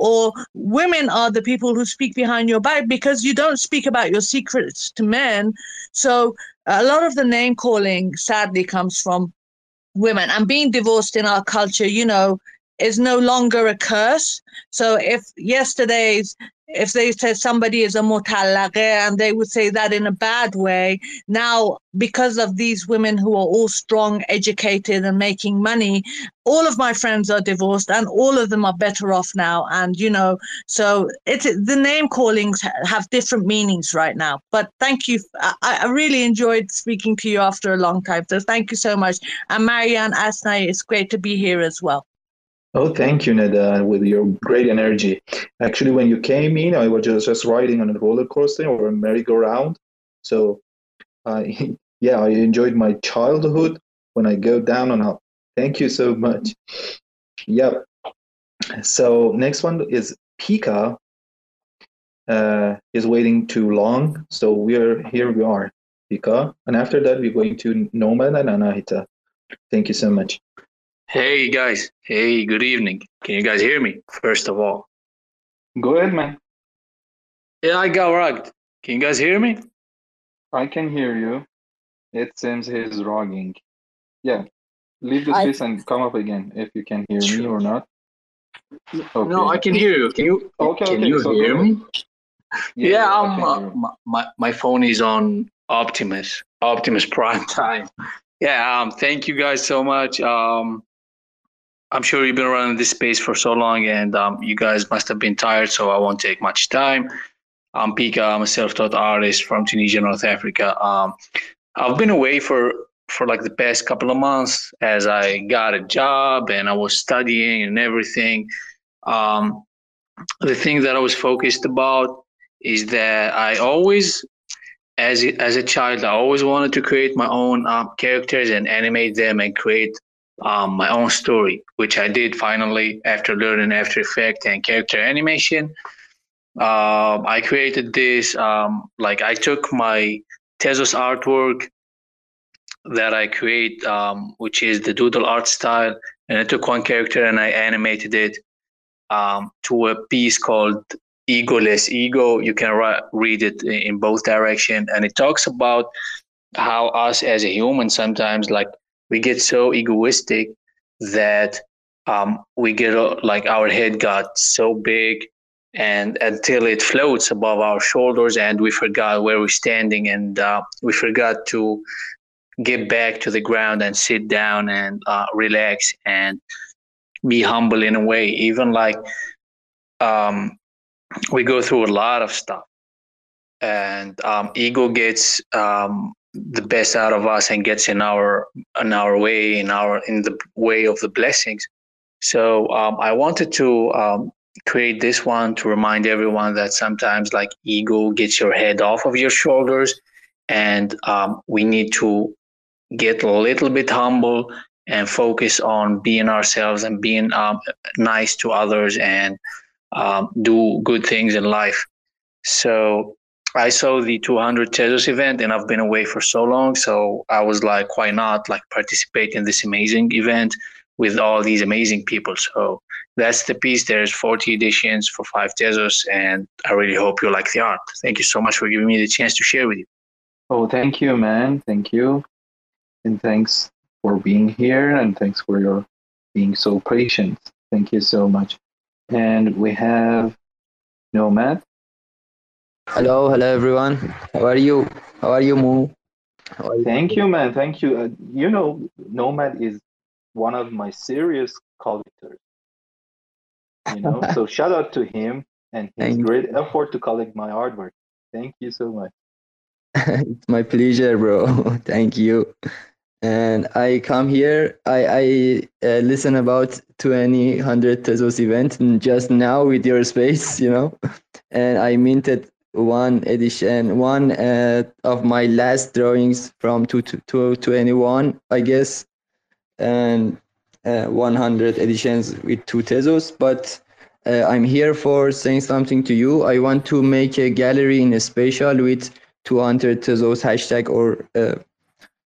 S22: or women are the people who speak behind your back because you don't speak about your secrets to men. So a lot of the name calling sadly comes from women and being divorced in our culture you know is no longer a curse. So if yesterday's if they said somebody is a mutallaqe and they would say that in a bad way now because of these women who are all strong educated and making money all of my friends are divorced and all of them are better off now. And you know so it's the name callings have different meanings right now. But thank you I, I really enjoyed speaking to you after a long time. So thank you so much. And marianne Asnaei it's great to be here as well
S8: Oh, thank you, Neda, with your great energy. Actually, when you came in, I was just, just riding on a roller coaster or a merry-go-round. So, yeah, I enjoyed my childhood when I go down and up. Thank you so much. Yep. So next one is Pica. Uh, is waiting too long, so we're here. We are Pica, and after that we're going to Nomad and Anahita. Thank you so much.
S23: Hey guys, hey, good evening. Can you guys hear me? First of all,
S8: go ahead, man.
S23: Yeah, I got rugged. Can you guys hear me?
S8: I can hear you. It seems he's rogging. Yeah, leave the
S23: I-
S8: space and come up again if you can hear me or not. Okay.
S23: No, I can hear you. Can you?
S8: Okay,
S23: can
S8: okay,
S23: you
S8: so
S23: hear me?
S8: ahead.
S23: Yeah,
S8: Yeah, I
S23: I'm, uh, my, my my phone is on Optimus, Optimus Prime time. Yeah, um, thank you guys so much. Um, I'm sure you've been running this space for so long, and um, you guys must have been tired, so I won't take much time. I'm Pica. I'm a self-taught artist from Tunisia, North Africa. Um, I've been away for for like the past couple of months as I got a job and I was studying and everything. Um, the thing that I was focused about is that I always, as as a child, I always wanted to create my own um, characters and animate them and create um, my own story, which I did finally after learning After Effects and character animation. Um, I created this, um, like I took my Tezos artwork that I create, um, which is the doodle art style, and I took one character and I animated it um, to a piece called Egoless Ego. You can read it in both direction, and it talks about how us as a human sometimes like we get so egoistic that um, we get uh, like our head got so big and until it floats above our shoulders and we forgot where we're standing and uh, we forgot to get back to the ground and sit down and uh, relax and be humble in a way. Even like um, we go through a lot of stuff. And um, ego gets um, the best out of us and gets in our in our way in our in the way of the blessings. So um, i wanted to um, create this one to remind everyone that sometimes like ego gets your head off of your shoulders and um, we need to get a little bit humble and focus on being ourselves and being um, nice to others and um, do good things in life. So I saw the 200 Tezos event and I've been away for so long. So I was like, why not like participate in this amazing event with all these amazing people? So that's the piece. There's 40 editions for five Tezos and I really hope you like the art. Thank you so much for giving me the chance to share with you.
S8: Oh, thank you, man. Thank you. And thanks for being here and thanks for your being so patient. Thank you so much. And we have Nomad.
S24: Hello, hello everyone. How are you? How are you, Mo? Are you?
S8: Thank you, man. Thank you. Uh, you know, Nomad is one of my serious collectors. You know, so shout out to him and his
S24: Thank
S8: great effort to collect my artwork. Thank you so much.
S24: it's my pleasure, bro. Thank you. And I come here. I I uh, listen about 20 100 Tezos event and just now with your space, you know, and I minted one edition, one uh, of my last drawings from two two twenty one, I guess, and uh, 100 editions with two Tezos. But uh, I'm here for saying something to you. I want to make a gallery in a special with 200 Tezos hashtag or uh,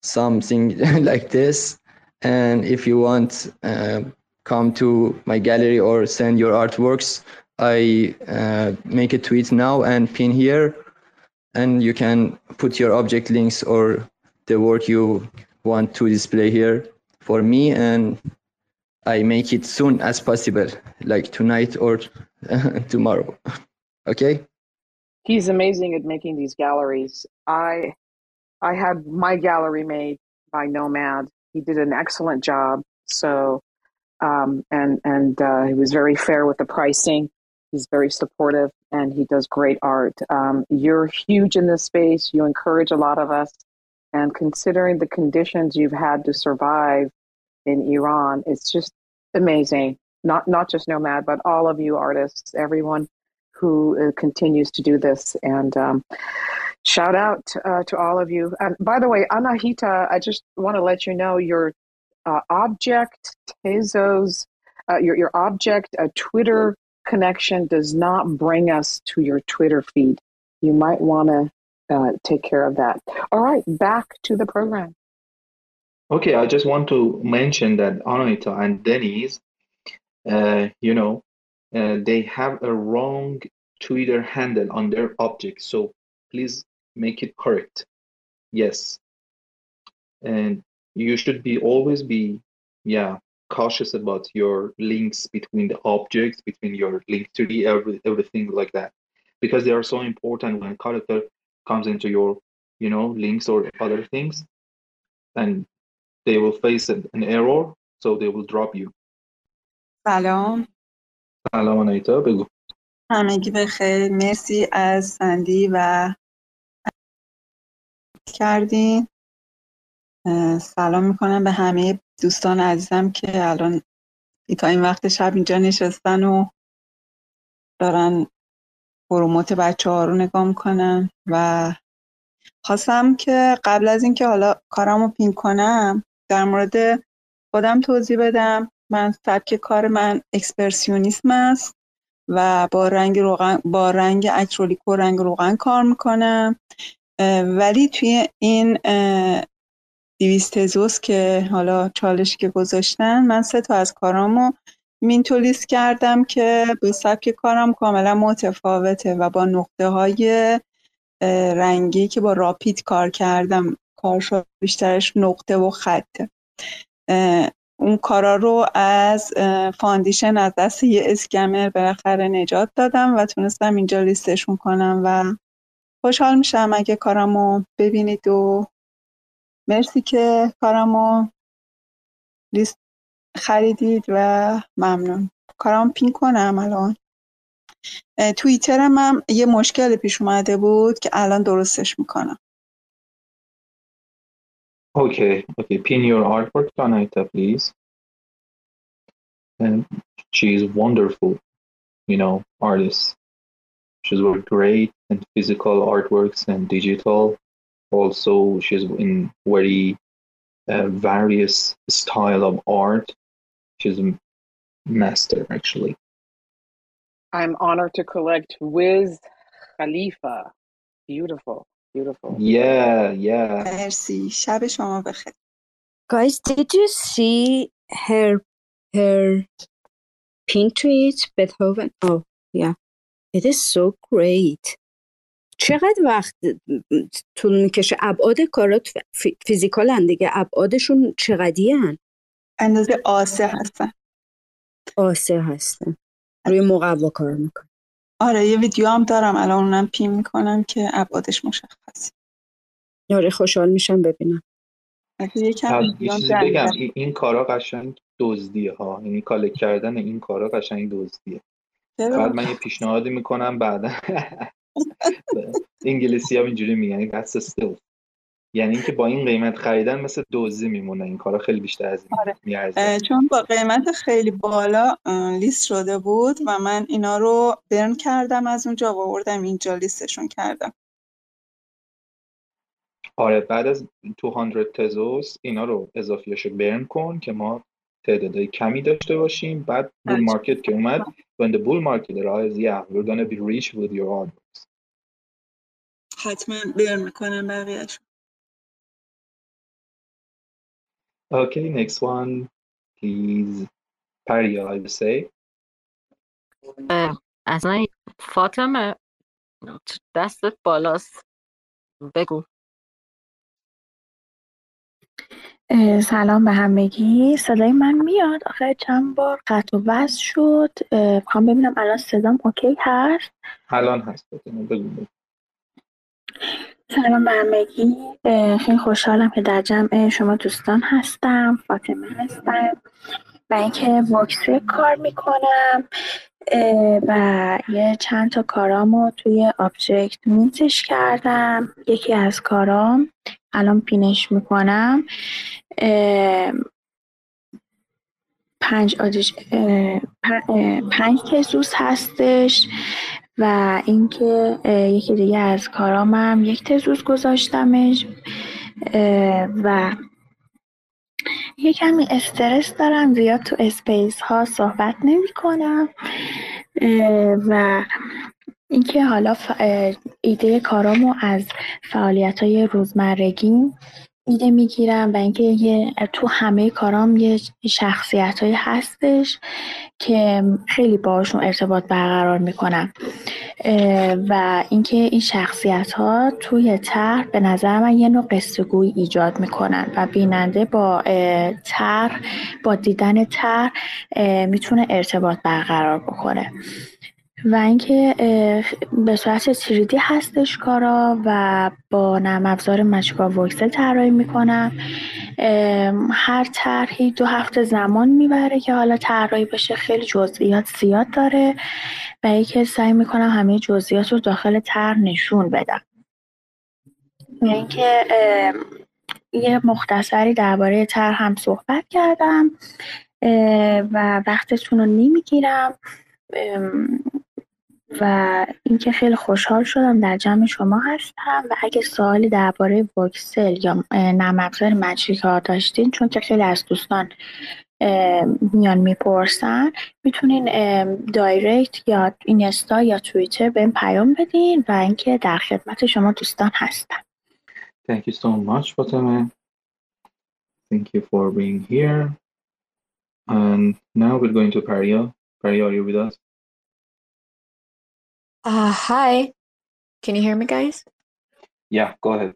S24: something like this. And if you want, uh, come to my gallery or send your artworks. I uh, make a tweet now and pin here, and you can put your object links or the work you want to display here for me and I make it soon as possible, like tonight or tomorrow. Okay?
S4: He's amazing at making these galleries. I I had my gallery made by Nomad. He did an excellent job. So um, and and uh, he was very fair with the pricing. He's very supportive and he does great art. Um, you're huge in this space. You encourage a lot of us. And considering the conditions you've had to survive in Iran, it's just amazing. Not not just Nomad, but all of you artists, everyone who uh, continues to do this. And um, shout out uh, to all of you. And by the way, Anahita, I just want to let you know your uh, object Tezos, uh, your your object a Twitter connection does not bring us to your Twitter feed. You might want to uh, take care of that. All right, back to the program.
S8: Okay, I just want to mention that Anita and Denise, uh, you know, uh, they have a wrong Twitter handle on their object. So please make it correct. Yes. And you should be always be, yeah, cautious about your links between the objects, between your link to the every, everything like that, because they are so important when character comes into your, you know, links or other things, and they will face an, an error, so they will drop you.
S25: سلام
S8: سلام آنایتا بگو
S25: همگی بخیر مرسی از سندی و کردین سلام میکنم به همه دوستان عزیزم که الان تا این وقت شب اینجا نشستن و دارن پروموت بچه ها رو نگاه می‌کنن و خواستم که قبل از اینکه حالا کارم رو پین کنم در مورد خودم توضیح بدم. من سبک کار من اکسپرسیونیسم است و با رنگ روغن با رنگ اکرولیک و رنگ روغن کار می‌کنم. ولی توی این دیویست که حالا چالشی که گذاشتن. من سه تا از کارامو مینتولیس کردم که به سبک کارم کاملا متفاوته و با نقطه های رنگی که با راپید کار کردم کارش بیشترش نقطه و خطه اون کارا رو از فاندیشن از دست یه اسکمر بالاخره نجات دادم و تونستم اینجا لیستشون کنم و خوشحال میشم اگه کارمو ببینید و مرسی که کارمو لیست خریدید و ممنون کارم پین کنم الان توییترم هم یه مشکل پیش اومده بود که الان درستش می‌کنم
S8: Okay, okay. Pin your artwork, Anita, please. And she's wonderful, you know, artist. She's worked great in physical artworks and digital. Also, she's in very uh, various style of art. She's a master, actually.
S4: I'm honored to collect Wiz Khalifa. Beautiful, beautiful.
S8: Yeah, yeah.
S25: مرسی شب شما بخیر
S9: Guys, did you see her her pin tweet Beethoven? Oh, yeah. It is so great. چقدر وقت طول می‌کشه؟ ابعاد کارات فی- فیزیکالن دیگه. ابعادشون چقدی هن؟
S25: اندازه آسه هستن.
S9: آسه هستن. روی مقوا کار میکن
S25: آره یه ویدیو هم دارم. الان اونم پین می‌کنم که ابعادش مشخص.
S9: آره خوشحال میشم ببینم.
S25: اگه یکم
S8: بگم. این, کارا قشنگ دزدیه ها یعنی کالک کردن این کارا قشنگ دزدیه؟ بعد من یه پیشنهادی می‌کنم بعدا. انگلیسی ها اینجوری میگن that's a steal. یعنی اینکه با این قیمت خریدن مثل دزدی میمونه این کارا خیلی بیشتر از این
S25: آره. چون با قیمت خیلی بالا لیست شده بود و من اینا رو برن کردم از اونجا و آوردم اینجا لیستشون کردم
S8: آره بعد از 200 تزوس اینا رو اضافیاشو برن کن که ما تعدادای کمی داشته باشیم بعد بول مارکت که اومد when the bull market arrives yeah we're gonna be rich with your artworks
S25: حتما برن می‌کنم بقیهش
S8: okay next one please Paria I would say
S2: اصلا فاطمه دستت بالاست بگو
S26: اه، سلام به همگی. صدای من میاد. آخه چند بار قطع و وصل شد. اه، می‌خوام ببینم الان صدام اوکی هست؟
S8: الان هست.
S26: سلام به همگی. اه، خیلی خوشحالم که در جمع شما دوستان هستم. فاطمه هستم. و اینکه وکسه کار می‌کنم. اه، و یه چند تا کارامو توی آبجکت مینتش کردم. یکی از کارام الان پینش می‌کنم. پنج اه، پنج تزوس هستش و اینکه یکی دیگه از کارامم یک تزوس گذاشتمش. و یه کمی استرس دارم زیاد تو اسپیس ها صحبت نمی کنم و اینکه حالا ف- ایده کارامو از فعالیت های روزمرگیم ایده می‌گیرم و اینکه یه تو همه کارام یه شخصیت هستش که خیلی باشون ارتباط برقرار می‌کنم. و اینکه این شخصیت ها توی طرح به نظر من یه نوع قصه ایجاد می‌کنن و بیننده با طرح با دیدن طرح می‌تونه ارتباط برقرار بکنه. و اینکه به صورت تریدی هستش کارا و با نرم افزار مچکا وکسل طراحی می‌کنم هر طرحی دو هفته زمان می‌بره که حالا طراحی بشه خیلی جزئیات زیاد داره و اینکه سعی می‌کنم همه جزئیات رو داخل طرح نشون بدم. اینکه یه مختصری درباره طرح هم صحبت کردم و وقتتون رو نمی‌گیرم. و اینکه خیلی خوشحال شدم در جمع شما هستم و اگه سوالی درباره وکسل یا افزار مجری کار داشتین چون که خیلی از دوستان میان می‌پرسن می‌تونین دایرکت یا اینستا یا توییتر بهم پیام بدین و اینکه در خدمت شما دوستان هستم
S8: Thank you so much, Fatima. Thank you for being here. And now we're going to Paria. Paria, are you with us?
S27: Uh, hi. Can you hear me, guys?
S8: Yeah, go ahead.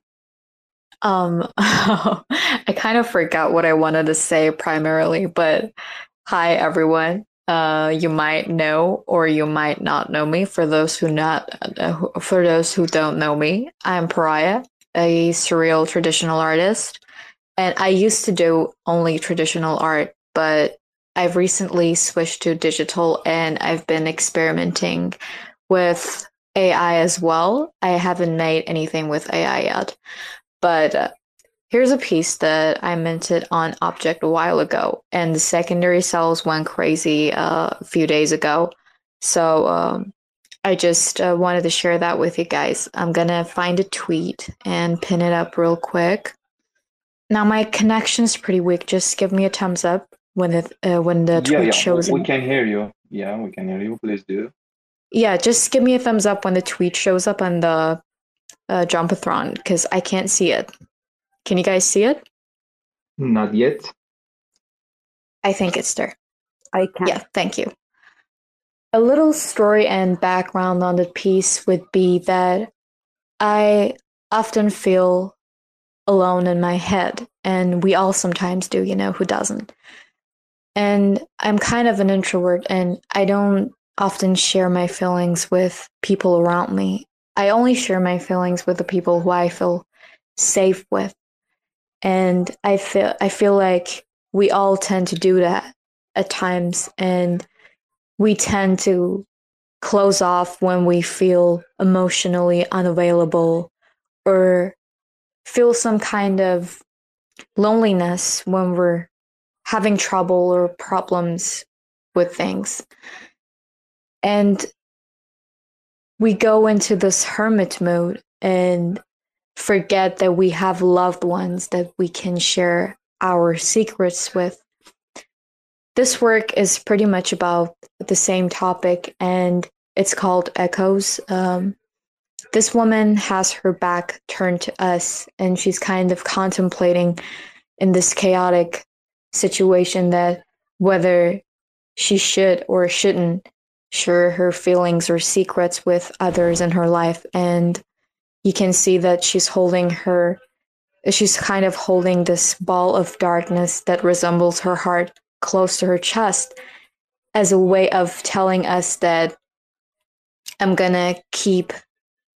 S27: Um, I kind of forgot what I wanted to say primarily, but hi, everyone. Uh, you might know or you might not know me. For those who not, uh, for those who don't know me, I'm Pariah, a surreal traditional artist, and I used to do only traditional art, but I've recently switched to digital, and I've been experimenting with AI as well. I haven't made anything with AI yet, but uh, here's a piece that I minted on objkt a while ago, and the secondary sales went crazy uh, a few days ago. So um, I just uh, wanted to share that with you guys. I'm gonna find a tweet and pin it up real quick. Now my connection is pretty weak. Just give me a thumbs up when the uh, when the
S8: Yeah,
S27: tweet
S8: yeah,
S27: shows.
S8: we
S27: up.
S8: can hear you. Yeah, we can hear you. Please do.
S27: Yeah, just give me a thumbs up when the tweet shows up on the uh, Jumbotron because I can't see it. Can you guys see it?
S8: Not yet.
S27: I think it's there.
S12: I can.
S27: Yeah, thank you. A little story and background on the piece would be that I often feel alone in my head, and we all sometimes do, you know, who doesn't? And I'm kind of an introvert, and I don't often share my feelings with people around me. I only share my feelings with the people who I feel safe with. And I feel I feel like we all tend to do that at times and we tend to close off when we feel emotionally unavailable or feel some kind of loneliness when we're having trouble or problems with things. And we go into this hermit mode and forget that we have loved ones that we can share our secrets with. This work is pretty much about the same topic and it's called Echoes. Um, this woman has her back turned to us and she's kind of contemplating in this chaotic situation that whether she should or shouldn't share her feelings or secrets with others in her life and you can see that she's holding her she's kind of holding this ball of darkness that resembles her heart close to her chest as a way of telling us that I'm gonna keep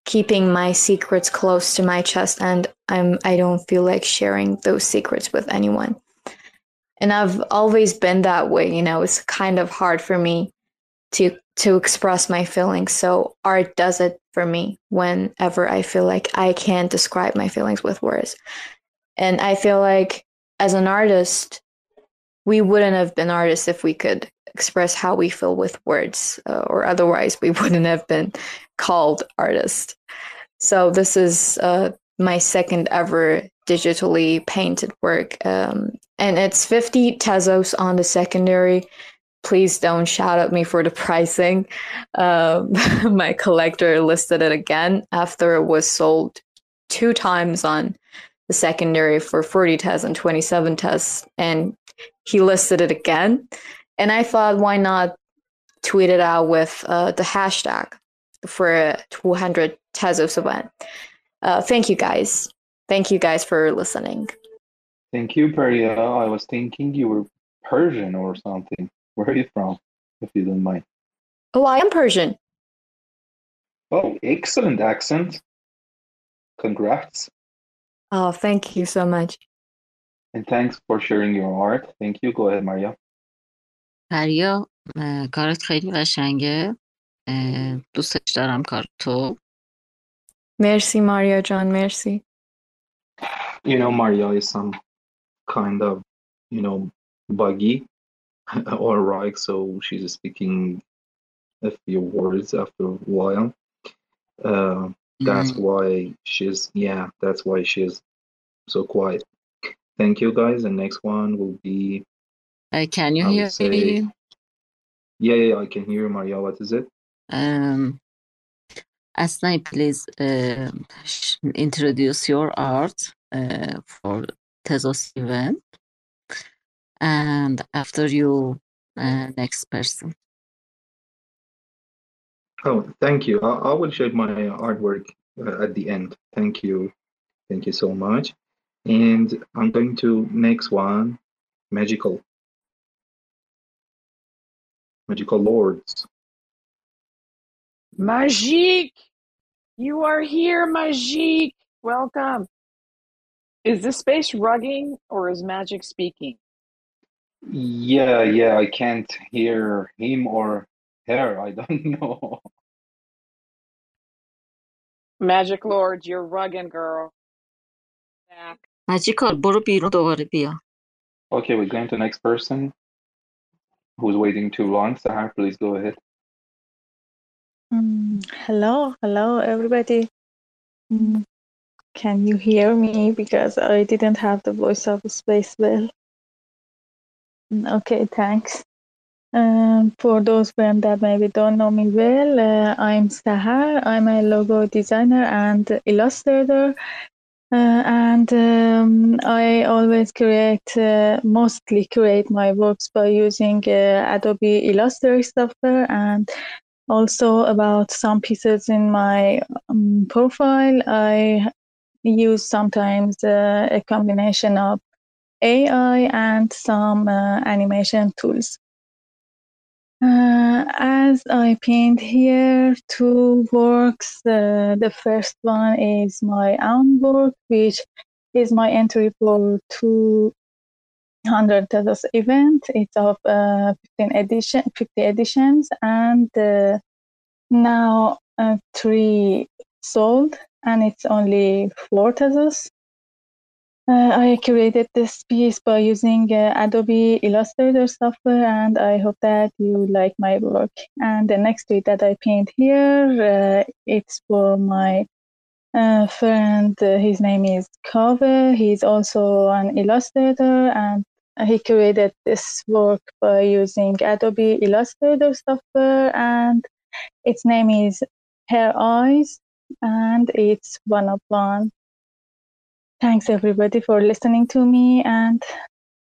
S27: keeping my secrets close to my chest and I'm I don't feel like sharing those secrets with anyone. And I've always been that way, you know, it's kind of hard for me to to express my feelings. So art does it for me whenever I feel like I can't describe my feelings with words. And I feel like as an artist, we wouldn't have been artists if we could express how we feel with words, uh, or otherwise we wouldn't have been called artists. So this is uh, my second ever digitally painted work, um, and it's 50 tezos on the secondary. Please don't shout at me for the pricing. Um, my collector listed it again after it was sold two times on the secondary for 40 tes and 27 tes, and he listed it again. And I thought, why not tweet it out with uh, the hashtag for 200 Tezos event. Uh, thank you guys. Thank you guys for listening.
S8: Thank you, Paria. I was thinking you were Persian or something. Where are you from, if you don't mind?
S27: Oh, I am Persian.
S8: Oh, excellent accent. Congrats.
S27: Oh, thank you so much.
S8: And thanks for sharing your art. Thank you. Go ahead, Mariya.
S2: پریا uh, کارت خیلی قشنگه uh, دوستش دارم کار تو
S27: مرسی ماریا جان مرسی
S8: You know Mariya is some kind of you know buggy or right, so she's speaking a few words after a while. Uh, that's
S2: Mm.
S8: why she's, yeah, that's why she's so quiet. Thank you, guys. The next one will be,
S2: Uh, can you hear
S8: say,
S2: me?
S8: yeah, yeah, I can hear Mariya. What is it?
S2: Um, Asnaei, please uh, introduce your art uh, for Tezos event. And after you, uh, next person.
S8: Oh, thank you. I, I will show my artwork uh, at the end. Thank you. Thank you so much. And I'm going to next one, magical. Magical lords.
S4: Majik, you are here, Majik. Welcome. Is this space rugging or is magic speaking?
S8: Yeah, yeah, I can't hear him or her. I don't know.
S4: Magic Lord, you're rugging, girl.
S2: Magical Borobiro Dovaribia.
S8: Okay, we're going to next person who's waiting too long. Sahar, please go ahead.
S28: Mm, hello, hello, everybody. Mm, can you hear me? Because I didn't have the voice of space well. Okay, thanks. Um, for those friends that maybe don't know me well, uh, I'm Sahar. I'm a logo designer and illustrator. Uh, and um, I always create, uh, mostly create my works by using uh, Adobe Illustrator software and also about some pieces in my um, profile. I use sometimes uh, a combination of AI and some uh, animation tools. Uh, as I paint here two works, uh, the first one is my own work, which is my entry for 200 Tezos event. It's of uh, 15 edition, 50 editions, and uh, now uh, three sold, and it's only four Tezos. Uh, I created this piece by using uh, Adobe Illustrator software, and I hope that you like my work. And the next tweet that I paint here, uh, it's for my uh, friend. Uh, his name is Kave. He's also an illustrator, and he created this work by using Adobe Illustrator software, and its name is Her Eyes, and it's one of one. Thanks everybody for listening to me and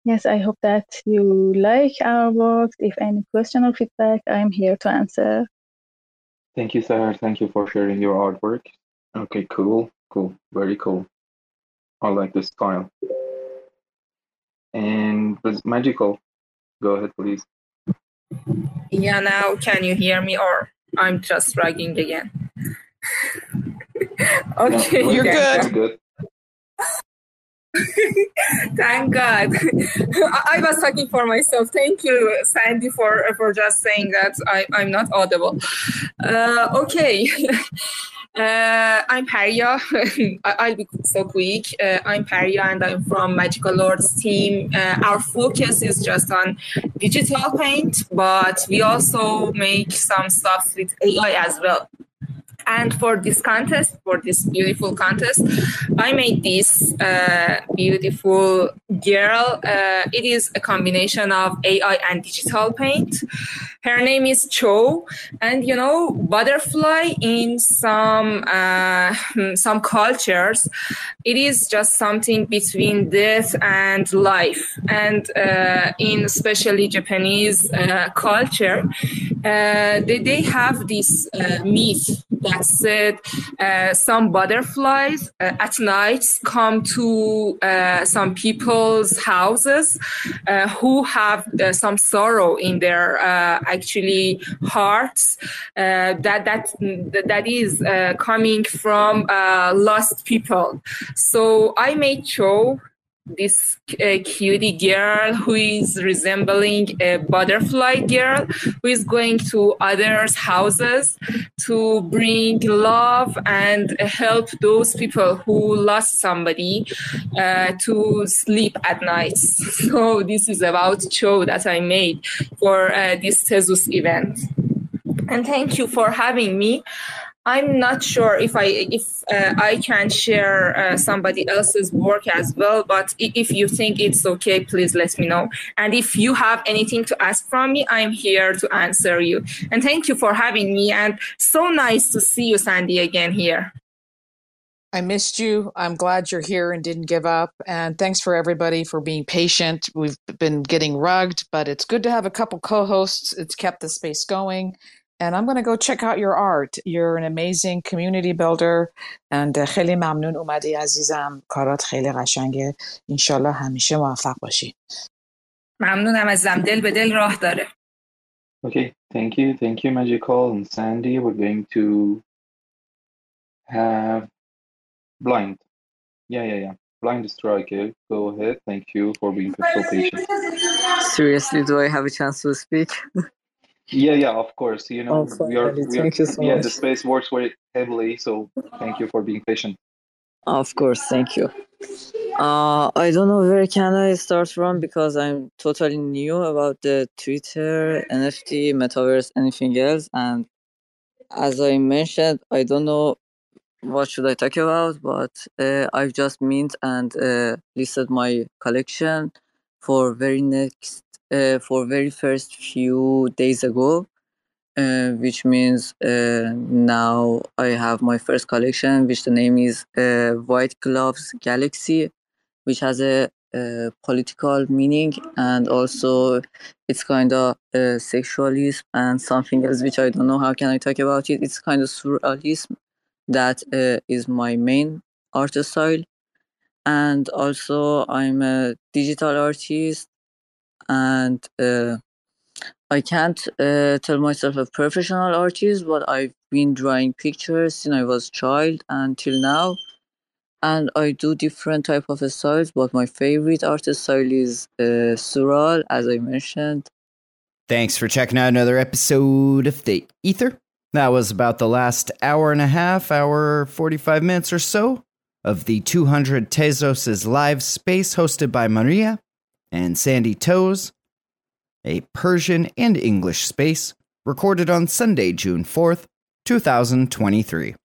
S28: yes, I hope that you like our work. If any question or feedback, I'm here to answer.
S8: Thank you, Sahar Thank you for sharing your artwork. Okay, cool, cool, very cool. I like the style. And was magical. Go ahead, please.
S29: Yeah, now can you hear me or I'm just dragging again? okay,
S8: No,
S29: you're
S8: that's
S29: good.
S8: good.
S29: Thank God. I I was talking for myself. Thank you, Sandy, for for just saying that I, I'm not audible. Uh, okay. Uh, I'm Paria. I'll be so quick. Uh, I'm Paria and I'm from Magical Lords team. Uh, our focus is just on digital paint, but we also make some stuff with AI as well. And for this contest, for this beautiful contest, I made this uh, beautiful girl. Uh, it is a combination of AI and digital paint. Her name is Cho, and you know, butterfly in some uh, some cultures, it is just something between death and life. And uh, in especially Japanese uh, culture, uh, they, they have this myth that said uh, some butterflies uh, at night come to uh, some people's houses uh, who have uh, some sorrow in their uh, actually hearts that that that is coming from lost people. So I made Cho this uh, cutie girl who is resembling a butterfly girl who is going to others' houses to bring love and help those people who lost somebody uh, to sleep at night. So this is about Cho that I made for uh, this Tezos event. And thank you for having me. I'm not sure if I if uh, I can share uh, somebody else's work as well, but if you think it's okay, please let me know. And if you have anything to ask from me, I'm here to answer you. And thank you for having me. And so nice to see you, Sandy, again here.
S4: I missed you. I'm glad you're here and didn't give up. And thanks for everybody for being patient. We've been getting rugged, but it's good to have a couple co hosts. It's kept the space going And I'm going to go check out your art. You're an amazing community builder. And uh, خیلی ممنون اومدی عزیزم. کارات خیلی قشنگه. انشالله همیشه موفق باشی.
S29: ممنونم ازم دل به دل راه داره.
S8: Okay, thank you, thank you, Magical and Sandy. We're going to have Blind. Yeah, yeah, yeah. Blind Striker. Go ahead. Thank you for being so patient.
S30: Seriously, do I have a chance to speak?
S8: Yeah, yeah, of course. You know,
S30: Oh,
S8: we are, we are,
S30: you so
S8: yeah,
S30: much.
S8: the space works very heavily, so thank you for being patient.
S30: Of course, thank you. Uh, I don't know where can I start from because I'm totally new about the Twitter, NFT, metaverse, anything else. And as I mentioned, I don't know what should I talk about, but uh, I've just mint and uh, listed my collection for very next, uh, for very first few days ago uh, which means uh, now I have my first collection, which the name is uh, White Gloves Galaxy, which has a, uh political meaning and also it's kind of uh, sexualism and something else which I don't know how can I talk about it. It's kind of surrealism that is my main art style, and also I'm a digital artist and. Uh, I can't uh, tell myself a professional artist, but I've been drawing pictures since I was child until now, and I do different type of styles. But my favorite art style is uh, surreal, as I mentioned.
S1: Thanks for checking out another episode of The Ether. That was about the last hour and a half, hour 45 minutes or so of the 200 Tezos' live space hosted by Mariya and Sandy Toes, a Persian and English space recorded on Sunday, June 4th, 2023.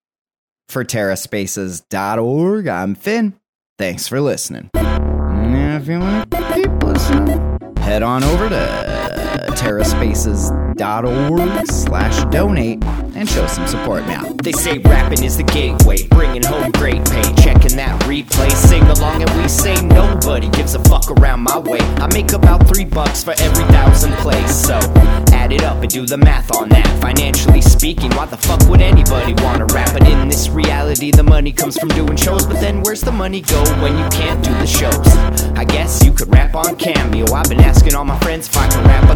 S1: For TerraSpaces.org, I'm Finn. Thanks for listening. Now, if you want to keep listening, head on over to
S31: terraspaces.org slash donate and show some support now.
S1: They say rapping is the gateway, bringing home great pay. Checking that replay, sing along, and we say nobody gives a fuck around my way. I make about three bucks for every thousand plays, so add it up and do the math on that. Financially speaking, why the fuck would anybody wanna rap? But in this reality, the money comes from doing shows. But then where's the money go when you can't do the shows? I guess you could rap on Cameo. I've been asking all my friends if I can rap on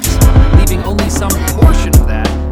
S32: tracks, leaving only some portion of that